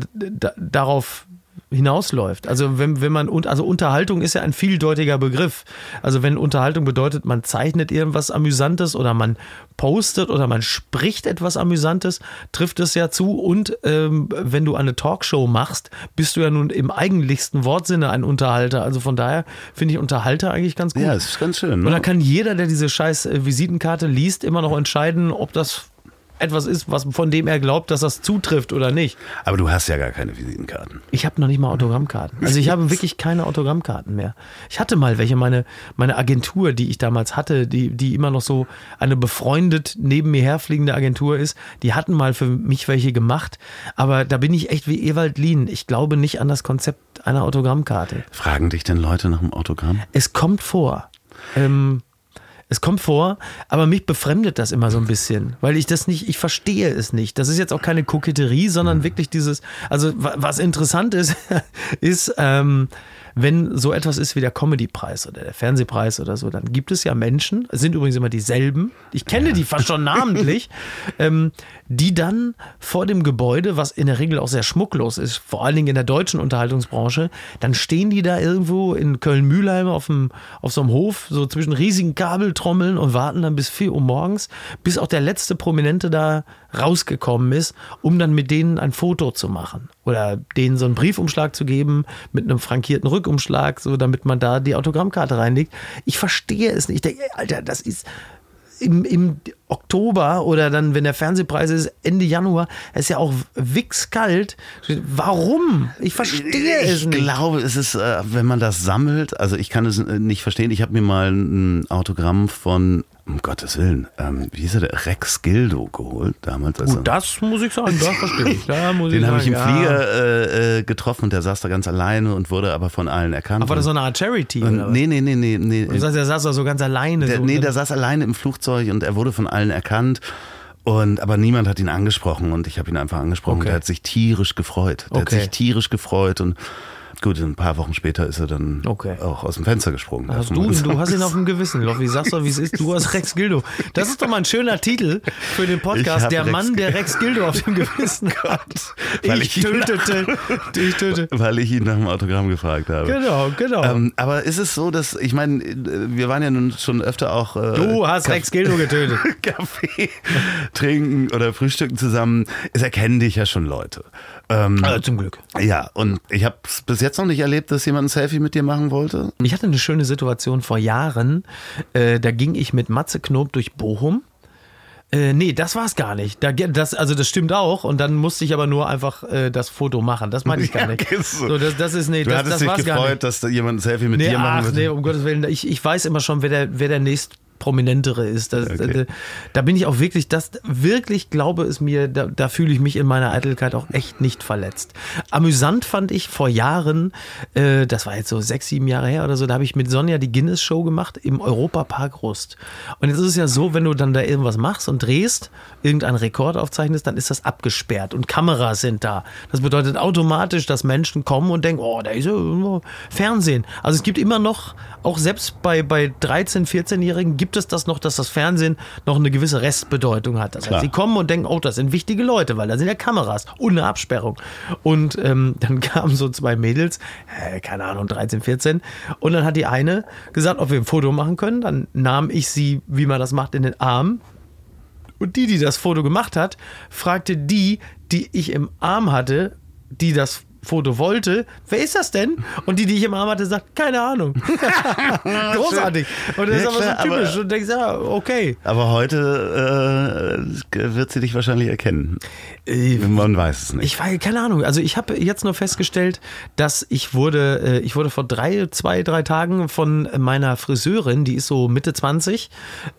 darauf hinausläuft. Also wenn, wenn man, und- also Unterhaltung ist ja ein vieldeutiger Begriff. Also wenn Unterhaltung bedeutet, man zeichnet irgendwas Amüsantes oder man postet oder man spricht etwas Amüsantes, trifft es ja zu. Und ähm, wenn du eine Talkshow machst, bist du ja nun im eigentlichsten Wortsinne ein Unterhalter. Also von daher finde ich Unterhalter eigentlich ganz gut. Ja, es ist ganz schön. Und Ne? dann kann jeder, der diese scheiß äh, Visitenkarte liest, immer noch entscheiden, ob das etwas ist, was von dem er glaubt, dass das zutrifft oder nicht. Aber du hast ja gar keine Visitenkarten. Ich habe noch nicht mal Autogrammkarten. Also ich habe wirklich keine Autogrammkarten mehr. Ich hatte mal welche, meine, meine Agentur, die ich damals hatte, die, die immer noch so eine befreundet neben mir herfliegende Agentur ist, die hatten mal für mich welche gemacht. Aber da bin ich echt wie Ewald Lien. Ich glaube nicht an das Konzept einer Autogrammkarte. Fragen dich denn Leute nach dem Autogramm? Es kommt vor. Ähm, es kommt vor, aber mich befremdet das immer so ein bisschen, weil ich das nicht, ich verstehe es nicht. Das ist jetzt auch keine Koketterie, sondern wirklich dieses, also wa- was interessant ist, ist, ähm, wenn so etwas ist wie der Comedy-Preis oder der Fernsehpreis oder so, dann gibt es ja Menschen, es sind übrigens immer dieselben, ich kenne die fast schon namentlich, ähm, die dann vor dem Gebäude, was in der Regel auch sehr schmucklos ist, vor allen Dingen in der deutschen Unterhaltungsbranche, dann stehen die da irgendwo in Köln-Mühlheim auf, dem, auf so einem Hof, so zwischen riesigen Kabeltrommeln und warten dann bis 4 Uhr morgens, bis auch der letzte Prominente da rausgekommen ist, um dann mit denen ein Foto zu machen. Oder denen so einen Briefumschlag zu geben mit einem frankierten Rückumschlag, so damit man da die Autogrammkarte reinlegt. Ich verstehe es nicht. Ich denke, Alter, das ist im, im Oktober oder dann, wenn der Fernsehpreis ist, Ende Januar, es ist ja auch wichskalt. Warum? Ich verstehe es Ich nicht. glaube, es ist, äh, wenn man das sammelt, also ich kann es äh, nicht verstehen. Ich habe mir mal ein Autogramm von, um Gottes Willen, ähm, wie hieß er, der Rex Gildo geholt damals. Als Gut, das muss ich sagen, das verstehe ich. Da muss den habe ich im ja. Flieger äh, äh, getroffen und der saß da ganz alleine und wurde aber von allen erkannt. Aber war das so eine Art Charity? und, oder nee, nee, nee, nee, nee. Du sagst, er saß da so ganz alleine. Der, so, nee, ne? der saß alleine im Flugzeug und er wurde von allen erkannt. Und, aber niemand hat ihn angesprochen und ich habe ihn einfach angesprochen. Okay. Der hat sich tierisch gefreut. Der Okay. hat sich tierisch gefreut und gut, ein paar Wochen später ist er dann Okay. auch aus dem Fenster gesprungen. Hast du, du hast ihn auf dem Gewissen, Loffi. Sag's doch, wie es ist. Du hast Rex Gildo. Das ist doch mal ein schöner Titel für den Podcast. Der Rex Mann, der. Rex Gildo auf dem Gewissen hat. Weil Ich ich tötete. Ich tötete. Weil ich ihn nach dem Autogramm gefragt habe. Genau, genau. Ähm, aber ist es so, dass, ich meine, wir waren ja nun schon öfter auch äh, du hast Kaff- Rex Gildo getötet. Kaffee trinken oder frühstücken zusammen. Es erkennen dich ja schon Leute. Ähm, Also zum Glück. Ja, und ich habe es bis jetzt noch nicht erlebt, dass jemand ein Selfie mit dir machen wollte. Ich hatte eine schöne Situation vor Jahren. Äh, da ging ich mit Matze Knob durch Bochum. Äh, nee, das war's gar nicht. Da, das, also das stimmt auch. Und dann musste ich aber nur einfach äh, das Foto machen. Das meine ich gar Ja, nicht. ist so. Das, das ist nee, Du das, hattest das dich war's gar nicht. gefreut, dass da jemand ein Selfie mit Nee, dir machen ach, würde. nee, um Gottes Willen. Ich, ich weiß immer schon, wer der, wer der nächst prominentere ist. Das, Okay. da, da bin ich auch wirklich, das wirklich glaube es mir, da, da fühle ich mich in meiner Eitelkeit auch echt nicht verletzt. Amüsant fand ich vor Jahren, äh, das war jetzt so sechs, sieben Jahre her oder so, da habe ich mit Sonja die Guinness Show gemacht im Europapark Rust. Und jetzt ist es ja so, wenn du dann da irgendwas machst und drehst, irgendeinen Rekord aufzeichnest, dann ist das abgesperrt und Kameras sind da. Das bedeutet automatisch, dass Menschen kommen und denken, oh, da ist ja Fernsehen. Also es gibt immer noch, auch selbst bei, bei 13, 14-Jährigen gibt gibt es das noch, dass das Fernsehen noch eine gewisse Restbedeutung hat. Das heißt, sie kommen und denken, oh, das sind wichtige Leute, weil da sind ja Kameras eine Absperrung. Und ähm, dann kamen so zwei Mädels, äh, keine Ahnung, 13, 14. Und dann hat die eine gesagt, ob wir ein Foto machen können. Dann nahm ich sie, wie man das macht, in den Arm. Und die, die das Foto gemacht hat, fragte die, die ich im Arm hatte, die das Foto wollte, wer ist das denn? Und die, die ich im Arm hatte, sagt, keine Ahnung. Großartig. Und das Ja, ist aber klar, so typisch. aber- und denkst, ja, okay. Aber heute äh, wird sie dich wahrscheinlich erkennen. Äh, Man weiß es nicht. Ich weiß, keine Ahnung. Also ich habe jetzt nur festgestellt, dass ich wurde, äh, ich wurde vor drei, zwei, drei Tagen von meiner Friseurin, die ist so Mitte 20,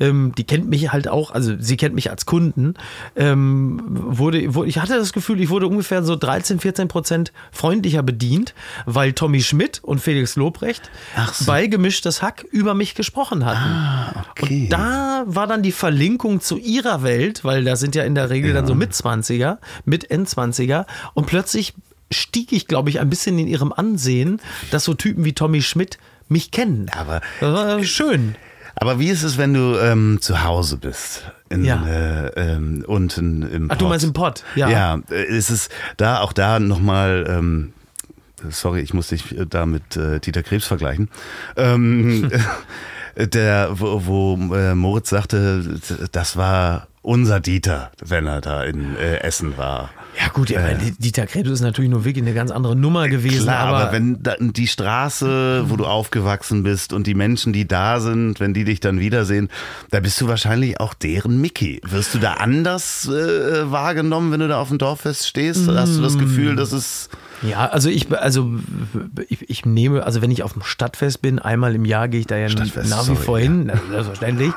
ähm, die kennt mich halt auch, also sie kennt mich als Kunden, ähm, wurde, wurde, ich hatte das Gefühl, ich wurde ungefähr so 13, 14 Prozent freundlicher bedient, weil Tommy Schmidt und Felix Lobrecht so. bei Gemischtes Hack über mich gesprochen hatten. Ah, okay. Und da war dann die Verlinkung zu ihrer Welt, weil da sind ja in der Regel dann so Mitzwanziger, mit Endzwanziger und plötzlich stieg ich, glaube ich, ein bisschen in ihrem Ansehen, dass so Typen wie Tommy Schmidt mich kennen. Aber- das war schön. Aber wie ist es, wenn du ähm, zu Hause bist? In, Ja. äh, ähm, unten im Ach, du meinst im Pott? Ja. Ja, äh, ist es da auch da nochmal, ähm, sorry, ich muss dich äh, da mit äh, Dieter Krebs vergleichen. Ähm, der, wo, wo äh, Moritz sagte, das war unser Dieter, wenn er da in äh, Essen war. Ja gut, ja, weil Dieter Krebs ist natürlich nur wirklich eine ganz andere Nummer gewesen. Klar, aber, aber, wenn die Straße, wo du aufgewachsen bist und die Menschen, die da sind, wenn die dich dann wiedersehen, da bist du wahrscheinlich auch deren Mickey. Wirst du da anders äh, wahrgenommen, wenn du da auf dem Dorffest stehst? Hast du das Gefühl, dass es Ja, also ich, also ich, ich nehme, also wenn ich auf dem Stadtfest bin, einmal im Jahr gehe ich da ja Stadtfest, nach wie sorry, vor hin, selbstverständlich,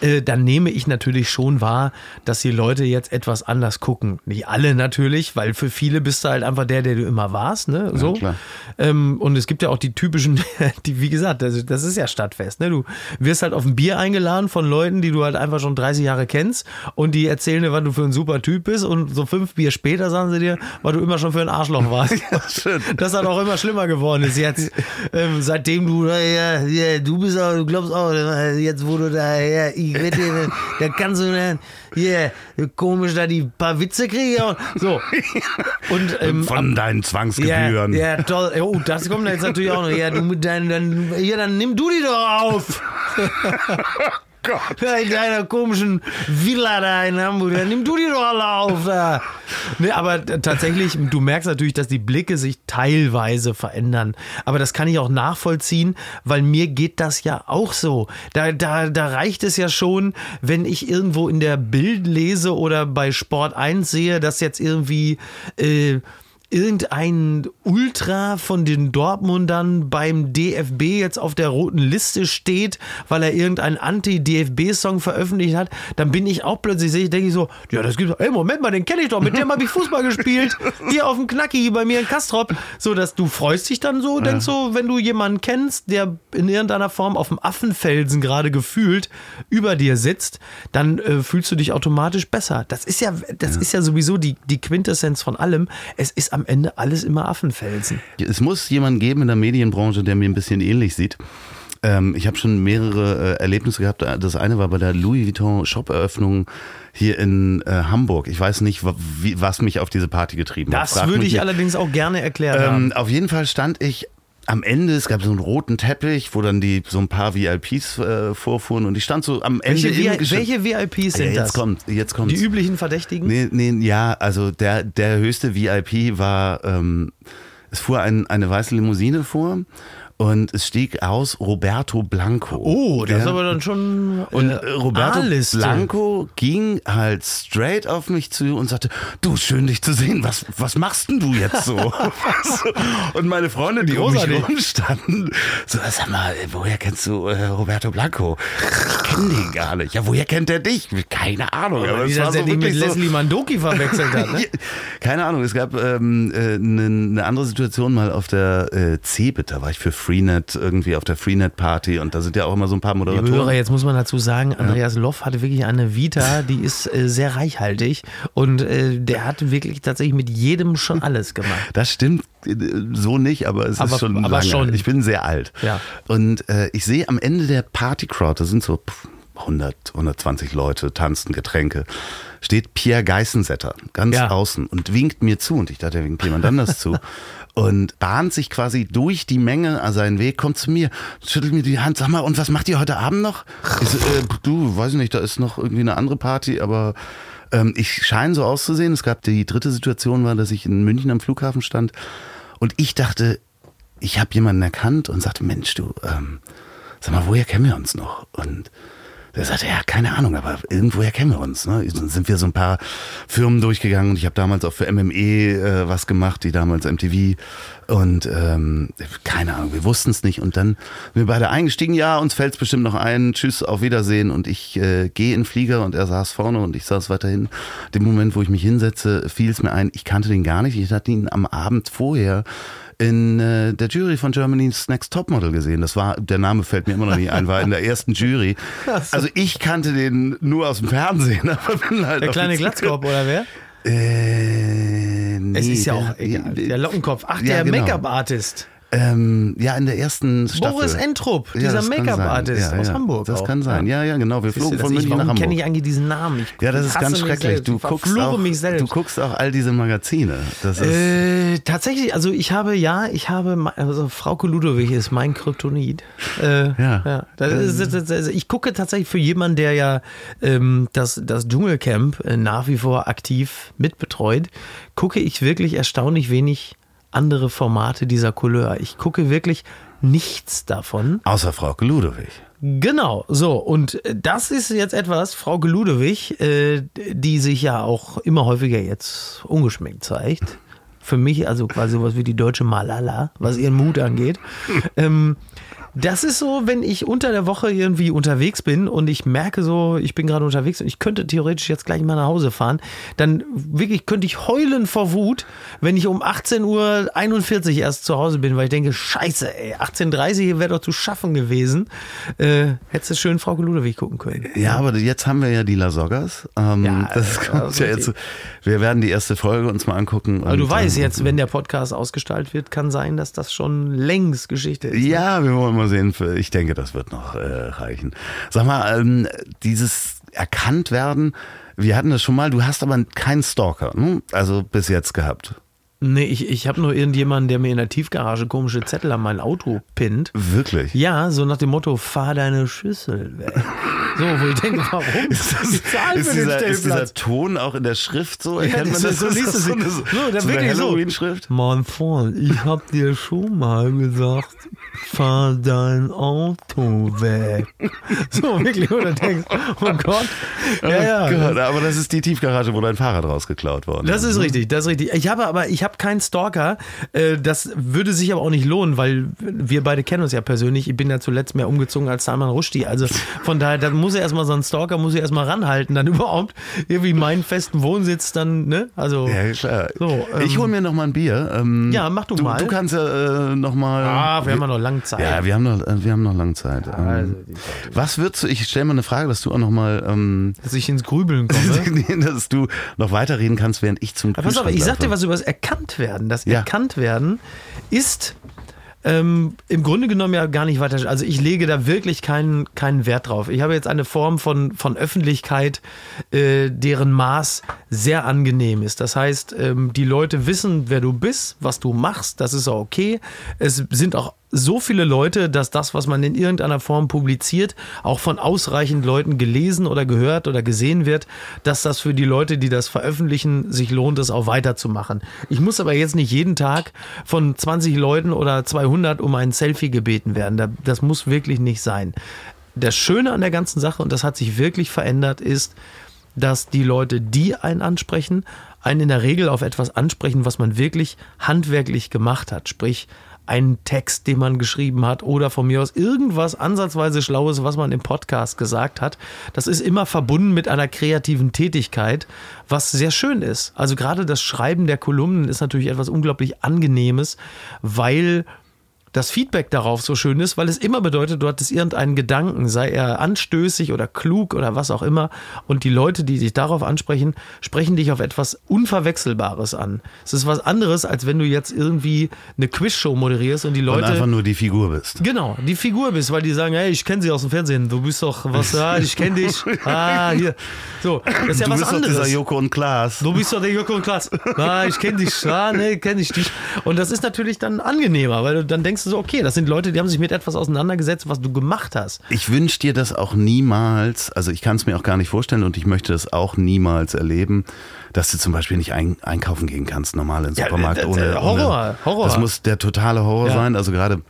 äh, dann nehme ich natürlich schon wahr, dass die Leute jetzt etwas anders gucken. Nicht alle natürlich, weil für viele bist du halt einfach der, der du immer warst, ne? So. klar. Ähm, und es gibt ja auch die typischen, die, wie gesagt, das, das ist ja Stadtfest, ne? Du wirst halt auf ein Bier eingeladen von Leuten, die du halt einfach schon 30 Jahre kennst und die erzählen dir, was du für ein super Typ bist und so fünf Bier später sagen sie dir, weil du immer schon für ein Arschloch warst. schön. Das hat auch immer schlimmer geworden ist jetzt. Ähm, seitdem du, ja, ja, du bist auch, du glaubst auch, äh, jetzt wo du da, ja, ich wette, da kannst du dann, ja, komisch da die paar Witze kriegen. und So. Und, ähm, von deinen ja, Zwangsgebühren? ja, toll. Oh, das kommt jetzt natürlich auch noch. Ja, du mit deinen, dann, ja, dann nimm du die doch auf. Ja, in deiner komischen Villa da in Hamburg, dann nimm du die doch alle auf da. Nee, aber tatsächlich, du merkst natürlich, dass die Blicke sich teilweise verändern. Aber das kann ich auch nachvollziehen, weil mir geht das ja auch so. Da, da, da reicht es ja schon, wenn ich irgendwo in der Bild lese oder bei Sport 1 sehe, dass jetzt irgendwie äh, irgendein Ultra von den Dortmundern beim DFB jetzt auf der roten Liste steht, weil er irgendeinen Anti-DFB-Song veröffentlicht hat, dann bin ich auch plötzlich, sehe ich, denke ich so, ja, das gibt's, ey, Moment mal, den kenne ich doch, mit dem habe ich Fußball gespielt, hier auf dem Knacki bei mir in Kastrop, so, dass du freust dich dann so, denkst so, wenn du jemanden kennst, der in irgendeiner Form auf dem Affenfelsen gerade gefühlt über dir sitzt, dann äh, fühlst du dich automatisch besser. Das ist ja, das ist ja sowieso die, die Quintessenz von allem. Es ist am Ende alles immer Affenfelsen. Es muss jemanden geben in der Medienbranche, der mir ein bisschen ähnlich sieht. Ähm, ich habe schon mehrere äh, Erlebnisse gehabt. Das eine war bei der Louis Vuitton Shop-Eröffnung hier in äh, Hamburg. Ich weiß nicht, was mich auf diese Party getrieben hat. Das würde ich allerdings auch gerne erklärt haben. Ähm, auf jeden Fall stand ich am Ende, es gab so einen roten Teppich, wo dann die so ein paar VIPs äh, vorfuhren und ich stand so am Ende Welche, welche VIPs sind ja, jetzt das? kommt, jetzt kommt. Die üblichen Verdächtigen? Nee, nee, ja, also der, der höchste VIP war, ähm, es fuhr ein, eine weiße Limousine vor und es stieg aus Roberto Blanco. Oh, das ist aber dann schon und äh, äh, Roberto A-Liste. Blanco ging halt straight auf mich zu und sagte, du, schön dich zu sehen, was, was machst denn du jetzt so? Und meine Freunde, die um mich Großartig. rumstanden, so, sag mal, woher kennst du äh, Roberto Blanco? Ich kenne den gar nicht. Ja, woher kennt er dich? Keine Ahnung. aber Wie das so die mit so- Leslie Mandoki verwechselt hat. Ne? keine Ahnung, es gab ähm, äh, eine ne andere Situation mal auf der äh, CeBIT, da war ich für Freenet irgendwie auf der Freenet-Party und da sind ja auch immer so ein paar Liebe Moderatoren. Hörer, jetzt muss man dazu sagen, Andreas Loff hatte wirklich eine Vita, die ist äh, sehr reichhaltig und äh, der hat wirklich tatsächlich mit jedem schon alles gemacht. Das stimmt äh, so nicht, aber es Aber- ist schon aber lange. schon. Ich bin sehr alt. Ja. Und äh, ich sehe am Ende der Party-Crowd, da sind so pff, 100, 120 Leute, tanzen, Getränke, steht Pierre Geissensetter ganz Ja. außen und winkt mir zu. Und ich dachte, er winkt jemand anders zu. Und bahnt sich quasi durch die Menge an seinen Weg, kommt zu mir, schüttelt mir die Hand, sag mal, und was macht ihr heute Abend noch? So, äh, du, weiß ich nicht, da ist noch irgendwie eine andere Party, aber ähm, ich scheine so auszusehen. Es gab die dritte Situation, war, dass ich in München am Flughafen stand und ich dachte, ich habe jemanden erkannt und sagte, Mensch, du, ähm, sag mal, woher kennen wir uns noch? Und der sagte, ja, keine Ahnung, aber irgendwoher kennen wir uns. Ne? Dann sind wir so ein paar Firmen durchgegangen. Und ich habe damals auch für MME äh, was gemacht, die damals MTV und ähm, keine Ahnung, wir wussten es nicht. Und dann sind wir beide eingestiegen, ja, uns fällt es bestimmt noch ein, tschüss, auf Wiedersehen. Und ich äh, gehe in den Flieger. Und er saß vorne und ich saß weiterhin. Dem Moment, wo ich mich hinsetze, fiel es mir ein, ich kannte den gar nicht, ich hatte ihn am Abend vorher in äh, der Jury von Germany's Next Topmodel gesehen. Das war, der Name fällt mir immer noch nicht ein, war in der ersten Jury. Also ich kannte den nur aus dem Fernsehen, aber bin halt Der kleine Glatzkopf, oder wer? Äh, nee, Es ist ja der- auch egal. ja, Der Lockenkopf. Ach, Ja, der genau. Make-up-Artist. Ähm, ja, in der ersten Staffel. Boris Entrup, Ja, dieser kann Make-up-Artist. Ja, aus ja. Hamburg. Das auch. kann sein. Ja, ja, genau. Wir flogen von ich, München nach warum kenne Hamburg. ich eigentlich diesen Namen? Ich, Ja, das ist ganz schrecklich. Du ich guckst, auch, mich selbst. du guckst auch all diese Magazine. Das ist, Äh, tatsächlich, also ich habe, ja, ich habe, also Frauke Ludowig ist mein Kryptonit. Äh, Ja. Das ist, das also ich gucke tatsächlich für jemanden, der ja ähm, das, das Dschungelcamp äh, nach wie vor aktiv mitbetreut, gucke ich wirklich erstaunlich wenig andere Formate dieser Couleur. Ich gucke wirklich nichts davon. außer Frau Ludowig. Genau, so. Und äh, das ist jetzt etwas, Frau Ludewig, äh, die sich ja auch immer häufiger jetzt ungeschminkt zeigt. Für mich also quasi sowas wie die deutsche Malala, was ihren Mut angeht. ähm, das ist so, wenn ich unter der Woche irgendwie unterwegs bin und ich merke so, ich bin gerade unterwegs und ich könnte theoretisch jetzt gleich mal nach Hause fahren, dann wirklich könnte ich heulen vor Wut, wenn ich um 18.41 Uhr erst zu Hause bin, weil ich denke, scheiße, ey, 18.30 Uhr wäre doch zu schaffen gewesen. Äh, hättest du schön Frau Ludewig gucken können. Ja, aber jetzt haben wir ja die Lasoggas. Ähm, Ja, das kommt ja jetzt. Wir werden die erste Folge uns mal angucken. Aber du weißt ähm, jetzt, wenn der Podcast ausgestaltet wird, kann sein, dass das schon längst Geschichte ist. Ja, wir wollen mal sehen. Für- Ich denke, das wird noch äh, reichen. Sag mal, ähm, dieses erkannt werden, wir hatten das schon mal, du hast aber keinen Stalker, ne? also bis jetzt gehabt. Nee, ich, ich habe nur irgendjemanden, der mir in der Tiefgarage komische Zettel an mein Auto pinnt. Wirklich? Ja, so nach dem Motto, fahr deine Schüssel weg. So, wo ich denke, warum? Ist, das, ist, dieser, ist dieser. Ton auch in der Schrift so? Ja, Erkennt man das das? ist so, Ist das es so eine, So, dann so wirklich so. Halloween-Schrift? Mein Freund, ich hab dir schon mal gesagt, fahr dein Auto weg. So, wirklich, oder denkst, oh Gott. Ja, ja. Gott, aber das ist die Tiefgarage, wo dein Fahrrad rausgeklaut worden Das ist ne? richtig, das ist richtig. Ich habe aber, ich habe keinen Stalker. Äh, Das würde sich aber auch nicht lohnen, weil wir beide kennen uns ja persönlich. Ich bin ja zuletzt mehr umgezogen als Salman Rushdie. Also von daher, da muss er erstmal so ein Stalker, muss er erstmal ranhalten, dann überhaupt irgendwie meinen festen Wohnsitz dann, ne? Also. Ja, klar. So, ähm, ich hole mir noch mal ein Bier. Ähm, Ja, mach du mal. Du kannst ja äh, noch mal. Ah, wir haben ja noch lange Zeit. Ja, wir haben noch, äh, wir haben noch lange Zeit. Ähm, Also, was würdest du, ich stelle mal eine Frage, dass du auch noch mal, ähm, Dass ich ins Grübeln komme. dass du noch weiterreden kannst, während ich zum Aber pass auf, ich Kühlschrank sag dir was über das Erkanntwerden. Das Ja. Erkanntwerden ist ähm, im Grunde genommen ja gar nicht weiter. Also ich lege da wirklich keinen, keinen Wert drauf. Ich habe jetzt eine Form von, von Öffentlichkeit, äh, deren Maß sehr angenehm ist. Das heißt, ähm, die Leute wissen, wer du bist, was du machst. Das ist auch okay. Es sind auch so viele Leute, dass das, was man in irgendeiner Form publiziert, auch von ausreichend Leuten gelesen oder gehört oder gesehen wird, dass das für die Leute, die das veröffentlichen, sich lohnt, es auch weiterzumachen. Ich muss aber jetzt nicht jeden Tag von 20 Leuten oder 200 um ein Selfie gebeten werden. Da- Das muss wirklich nicht sein. Das Schöne an der ganzen Sache, und das hat sich wirklich verändert, ist, dass die Leute, die einen ansprechen, einen in der Regel auf etwas ansprechen, was man wirklich handwerklich gemacht hat. Sprich, einen Text, den man geschrieben hat oder von mir aus irgendwas ansatzweise Schlaues, was man im Podcast gesagt hat. Das ist immer verbunden mit einer kreativen Tätigkeit, was sehr schön ist. Also gerade das Schreiben der Kolumnen ist natürlich etwas unglaublich Angenehmes, weil das Feedback darauf so schön ist, weil es immer bedeutet, du hattest irgendeinen Gedanken, sei er anstößig oder klug oder was auch immer. Und die Leute, die dich darauf ansprechen, sprechen dich auf etwas Unverwechselbares an. Es ist was anderes, als wenn du jetzt irgendwie eine Quizshow moderierst und die Leute. Und einfach nur die Figur bist. Genau, die Figur bist, weil die sagen, hey, ich kenne sie aus dem Fernsehen, du bist doch was, ah, ich kenne dich. Ah, hier. So, das ist ja du was bist anderes. Doch dieser Joko und Klaas. Du bist doch der Joko und Klaas. Ah, ich kenne dich. Ah, nee, kenne ich dich. Und das ist natürlich dann angenehmer, weil du dann denkst du so, okay, das sind Leute, die haben sich mit etwas auseinandergesetzt, was du gemacht hast. Ich wünsche dir das auch niemals, also ich kann es mir auch gar nicht vorstellen und ich möchte das auch niemals erleben, dass du zum Beispiel nicht ein, einkaufen gehen kannst, normal im Supermarkt Ja, ohne, Horror, ohne. Horror. Das muss der totale Horror Ja. sein. Also gerade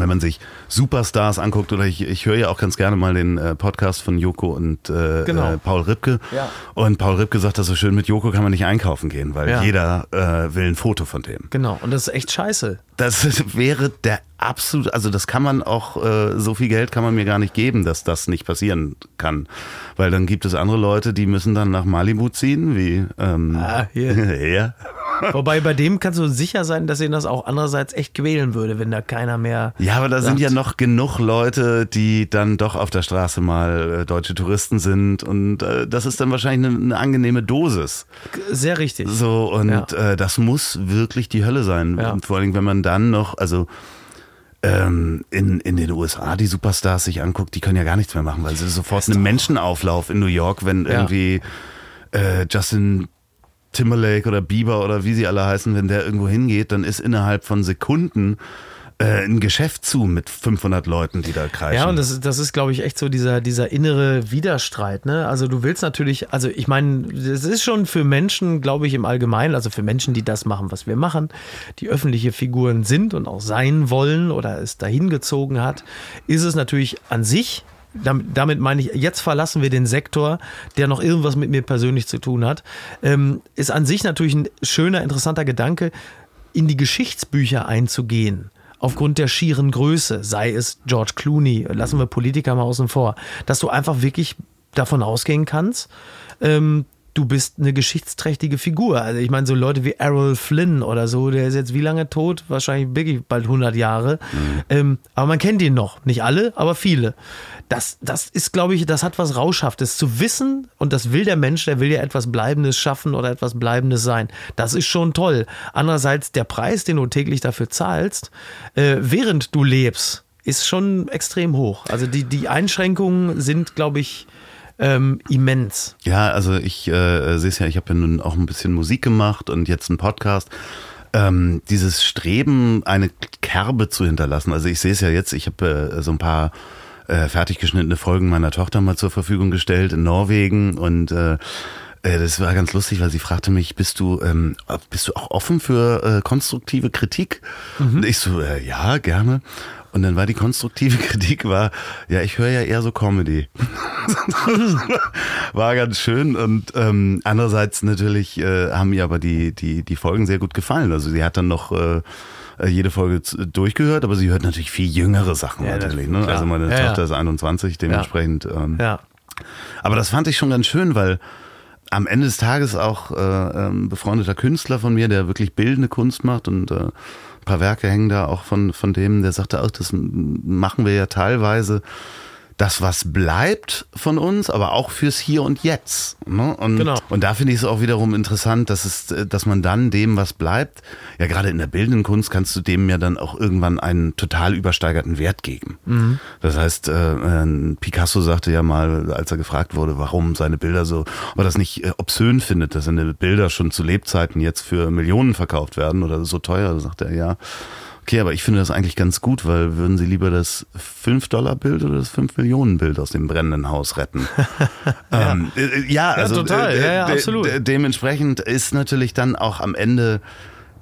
wenn man sich Superstars anguckt oder ich, ich höre ja auch ganz gerne mal den äh, Podcast von Joko und äh, Genau. äh, Paul Ripke. Ja. Und Paul Ripke sagt das so schön, mit Joko kann man nicht einkaufen gehen, weil Ja. jeder äh, will ein Foto von dem. Genau, und das ist echt scheiße. Das wäre der absolut, also das kann man auch, äh, so viel Geld kann man mir gar nicht geben, dass das nicht passieren kann. Weil dann gibt es andere Leute, die müssen dann nach Malibu ziehen, wie ähm, Ah, hier. ja. Wobei bei dem kannst du sicher sein, dass ihn das auch andererseits echt quälen würde, wenn da keiner mehr. Ja, aber da sind sagt. ja noch genug Leute, die dann doch auf der Straße mal äh, deutsche Touristen sind und äh, das ist dann wahrscheinlich eine, eine angenehme Dosis. Sehr richtig. So, und Ja. äh, das muss wirklich die Hölle sein. Ja. Und vor allem, wenn man dann noch, also ähm, in, in den USA die Superstars sich anguckt, die können ja gar nichts mehr machen, weil es ist sofort ein Menschenauflauf in New York, wenn Ja. irgendwie äh, Justin Timberlake oder Bieber oder wie sie alle heißen, wenn der irgendwo hingeht, dann ist innerhalb von Sekunden äh, ein Geschäft zu mit 500 Leuten, die da kreischen. Ja, und das, ist- das ist, glaube ich, echt so dieser, dieser innere Widerstreit. Ne? Also du willst natürlich, also ich meine, das ist schon für Menschen, glaube ich, im Allgemeinen, also für Menschen, die das machen, was wir machen, die öffentliche Figuren sind und auch sein wollen oder es dahin gezogen hat, ist es natürlich an sich damit, damit meine ich, jetzt verlassen wir den Sektor, der noch irgendwas mit mir persönlich zu tun hat. Ähm, ist an sich natürlich ein schöner, interessanter Gedanke, in die Geschichtsbücher einzugehen. Aufgrund der schieren Größe, sei es George Clooney, lassen wir Politiker mal außen vor, dass du einfach wirklich davon ausgehen kannst, ähm, du bist eine geschichtsträchtige Figur. Also ich meine, so Leute wie Errol Flynn oder so, der ist jetzt wie lange tot? Wahrscheinlich wirklich bald 100 Jahre. Ähm, aber man kennt ihn noch. Nicht alle, aber viele. Das, das ist, glaube ich, das hat was Rauschhaftes. Zu wissen, und das will der Mensch, der will ja etwas Bleibendes schaffen oder etwas Bleibendes sein. Das ist schon toll. Andererseits, der Preis, den du täglich dafür zahlst, äh, während du lebst, ist schon extrem hoch. Also die, die Einschränkungen sind, glaube ich, ähm, immens. Ja, also ich äh, sehe es ja, ich habe ja nun auch ein bisschen Musik gemacht und jetzt einen Podcast. Ähm, dieses Streben, eine Kerbe zu hinterlassen. Also ich sehe es ja jetzt, ich habe äh, so ein paar äh, fertig geschnittene Folgen meiner Tochter mal zur Verfügung gestellt in Norwegen und äh, äh, das war ganz lustig, weil sie fragte mich, bist du, ähm, bist du auch offen für äh, konstruktive Kritik? Und ich so, äh, ja, gerne. Und dann war die konstruktive Kritik war, ja, ich höre ja eher so Comedy. war ganz schön und ähm, andererseits natürlich äh, haben mir aber die, die, die Folgen sehr gut gefallen. Also sie hat dann noch äh, jede Folge durchgehört, aber sie hört natürlich viel jüngere Sachen Ja, natürlich. Ne? Also meine Ja, ja. Tochter ist 21, dementsprechend. Ähm, Ja. aber das fand ich schon ganz schön, weil am Ende des Tages auch äh, ähm, befreundeter Künstler von mir, der wirklich bildende Kunst macht und äh, paar Werke hängen da auch von, von dem, der sagte auch, das machen wir ja teilweise das, was bleibt von uns, aber auch fürs Hier und Jetzt. Ne? Und, Genau. und da finde ich es auch wiederum interessant, dass, es, äh, dass man dann dem, was bleibt, ja gerade in der bildenden Kunst kannst du dem ja dann auch irgendwann einen total übersteigerten Wert geben. Mhm. Das heißt, äh, Picasso sagte ja mal, als er gefragt wurde, warum seine Bilder so, ob er das nicht äh, obszön findet, dass seine Bilder schon zu Lebzeiten jetzt für Millionen verkauft werden oder so teuer, da sagte er ja. Okay, aber ich finde das eigentlich ganz gut, weil würden Sie lieber das 5-Dollar-Bild oder das 5-Millionen-Bild aus dem brennenden Haus retten? ja. Ähm, äh, ja, also total. äh, Ja, ja, absolut. de- dementsprechend ist natürlich dann auch am Ende